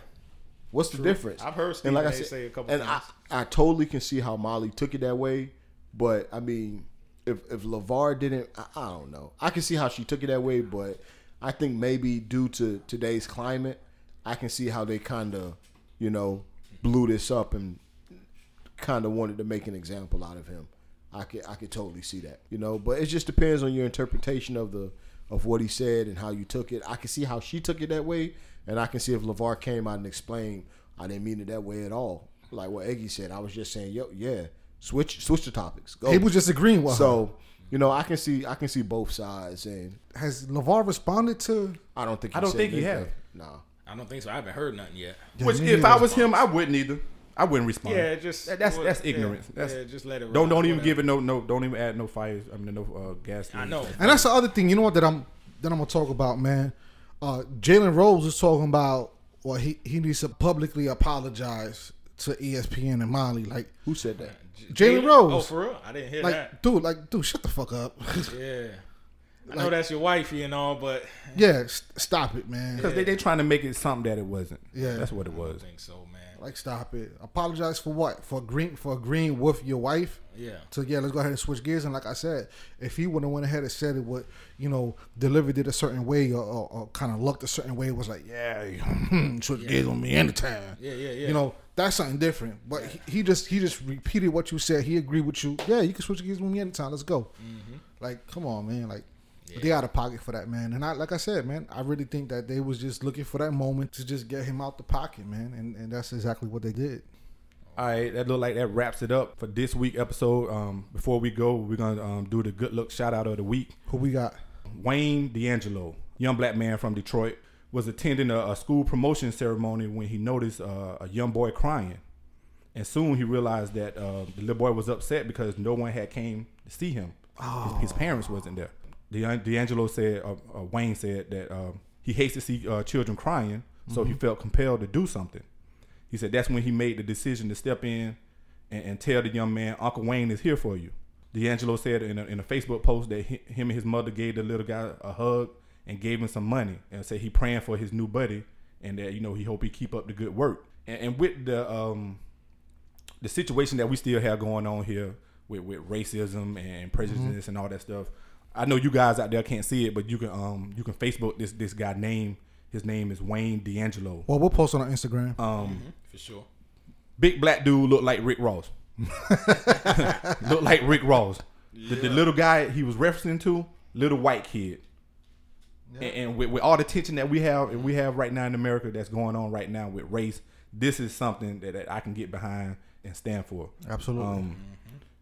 What's the difference? I've heard and Stephen like I A. said, say a couple and I, things. I totally can see how Molly took it that way, but I mean, if if LaVar didn't, I, I don't know. I can see how she took it that way, but I think maybe due to today's climate, I can see how they kind of, you know, blew this up and kind of wanted to make an example out of him. I could I could totally see that, you know. But it just depends on your interpretation of the of what he said and how you took it. I can see how she took it that way, and I can see if LaVar came out and explained, I didn't mean it that way at all. Like what Eggy said, I was just saying, yo, yeah, switch switch the topics. Go. he was just agreeing with her. so, you know, I can see I can see both sides, and Has LaVar responded to? I don't think I don't said think he anything. have. Nah. I don't think so. I haven't heard nothing yet. Which, me if I neither. was him, I wouldn't either. I wouldn't respond. Yeah, just That- that's well, that's yeah, ignorance. That's, yeah, just let it. Don't don't even whatever. give it no no. Don't even add no fires. I mean no uh, gas. I know. And that's the other thing. You know what? That I'm that I'm gonna talk about, man. Uh, Jalen Rose is talking about. Well, he he needs to publicly apologize to ESPN and Molly. Like Who said that? Jalen Rose. Oh, for real? I didn't hear like, that. dude, like, dude, shut the fuck up. Yeah. I know that's your wifey and all, but yeah, st- stop it, man. Because they they trying to make it something that it wasn't. Yeah. that's what it I was. don't think so, man. Like, stop it. Apologize for what? For green for agreeing with your wife. Yeah. So yeah, let's go ahead and switch gears. And like I said, if he would have went ahead and said it would, you know, delivered it a certain way or, or, or kind of looked a certain way, it was like, yeah, switch gears on me anytime. Yeah, yeah, yeah. You know, that's something different. But he, he just he just repeated what you said. He agreed with you. Yeah, you can switch gears with me anytime. Let's go. Mm-hmm. Like, come on, man. Like. They out of pocket for that man, and I like I said, man. I really think that they was just looking for that moment to just get him out the pocket, man, and, and that's exactly what they did. All right, that look like that wraps it up for this week episode. Um, before we go, we're gonna um, do the good look shout out of the week. Who we got? Wayne D'Angelo, young black man from Detroit, was attending a, a school promotion ceremony when he noticed uh, a young boy crying, and soon he realized that uh, the little boy was upset because no one had came to see him. His, his parents wasn't there. D'Angelo said, uh, uh, Wayne said that uh, he hates to see uh, children crying, so he felt compelled to do something. He said that's when he made the decision to step in and, and tell the young man, Uncle Wayne is here for you. D'Angelo said in a, in a Facebook post that he, him and his mother gave the little guy a hug and gave him some money and said he praying for his new buddy and that you know he hope he keep up the good work. And, and with the um, the situation that we still have going on here with, with racism and prejudice and all that stuff. I know you guys out there can't see it, but you can um you can Facebook this this guy name. His name is Wayne D'Angelo. Well, we'll post on our Instagram. Um, For sure. big black dude looked like Rick Ross. looked like Rick Ross. The, the little guy he was referencing to, little white kid. And, and with, with all the tension that we have and we have right now in America that's going on right now with race, this is something that, that I can get behind and stand for. Absolutely. Um,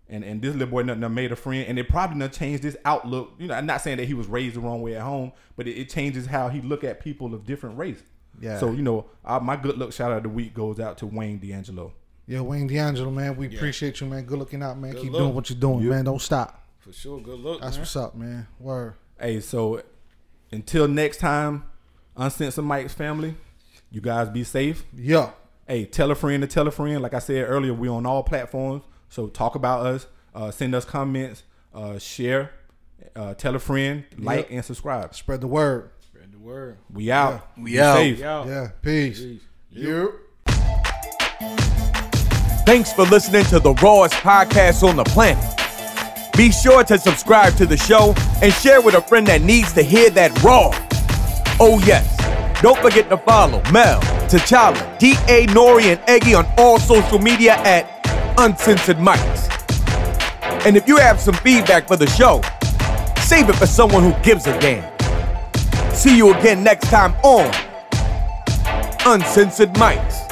and and this little boy done, done made a friend, and it probably done changed his outlook. You know, I'm not saying that he was raised the wrong way at home, but it, it changes how he look at people of different race. Yeah. So you know, uh, my good luck shout out of the week goes out to Wayne D'Angelo. Yeah, Wayne D'Angelo, man, we appreciate you, man. Good looking out, man. Good Keep look. doing what you're doing, Yep. man. Don't stop. For sure. Good look, That's man. what's up, man. Word. Hey, so until next time, Uncensored Mics family, you guys be safe. Yeah. Hey, tell a friend to tell a friend. Like I said earlier, we on all platforms. So talk about us, uh, send us comments, uh, share, uh, tell a friend, like Yep. and subscribe. Spread the word. Spread the word. We out. We Be out. safe. Yeah. Yeah. Peace. You. Thanks for listening to the rawest podcast on the planet. Be sure to subscribe to the show and share with a friend that needs to hear that raw. Oh, yes. Don't forget to follow Mel, T'Challa, D.A. Nori, and Eggy on all social media at Uncensored Mics. And if you have some feedback for the show, save it for someone who gives a damn. See you again next time on Uncensored Mics.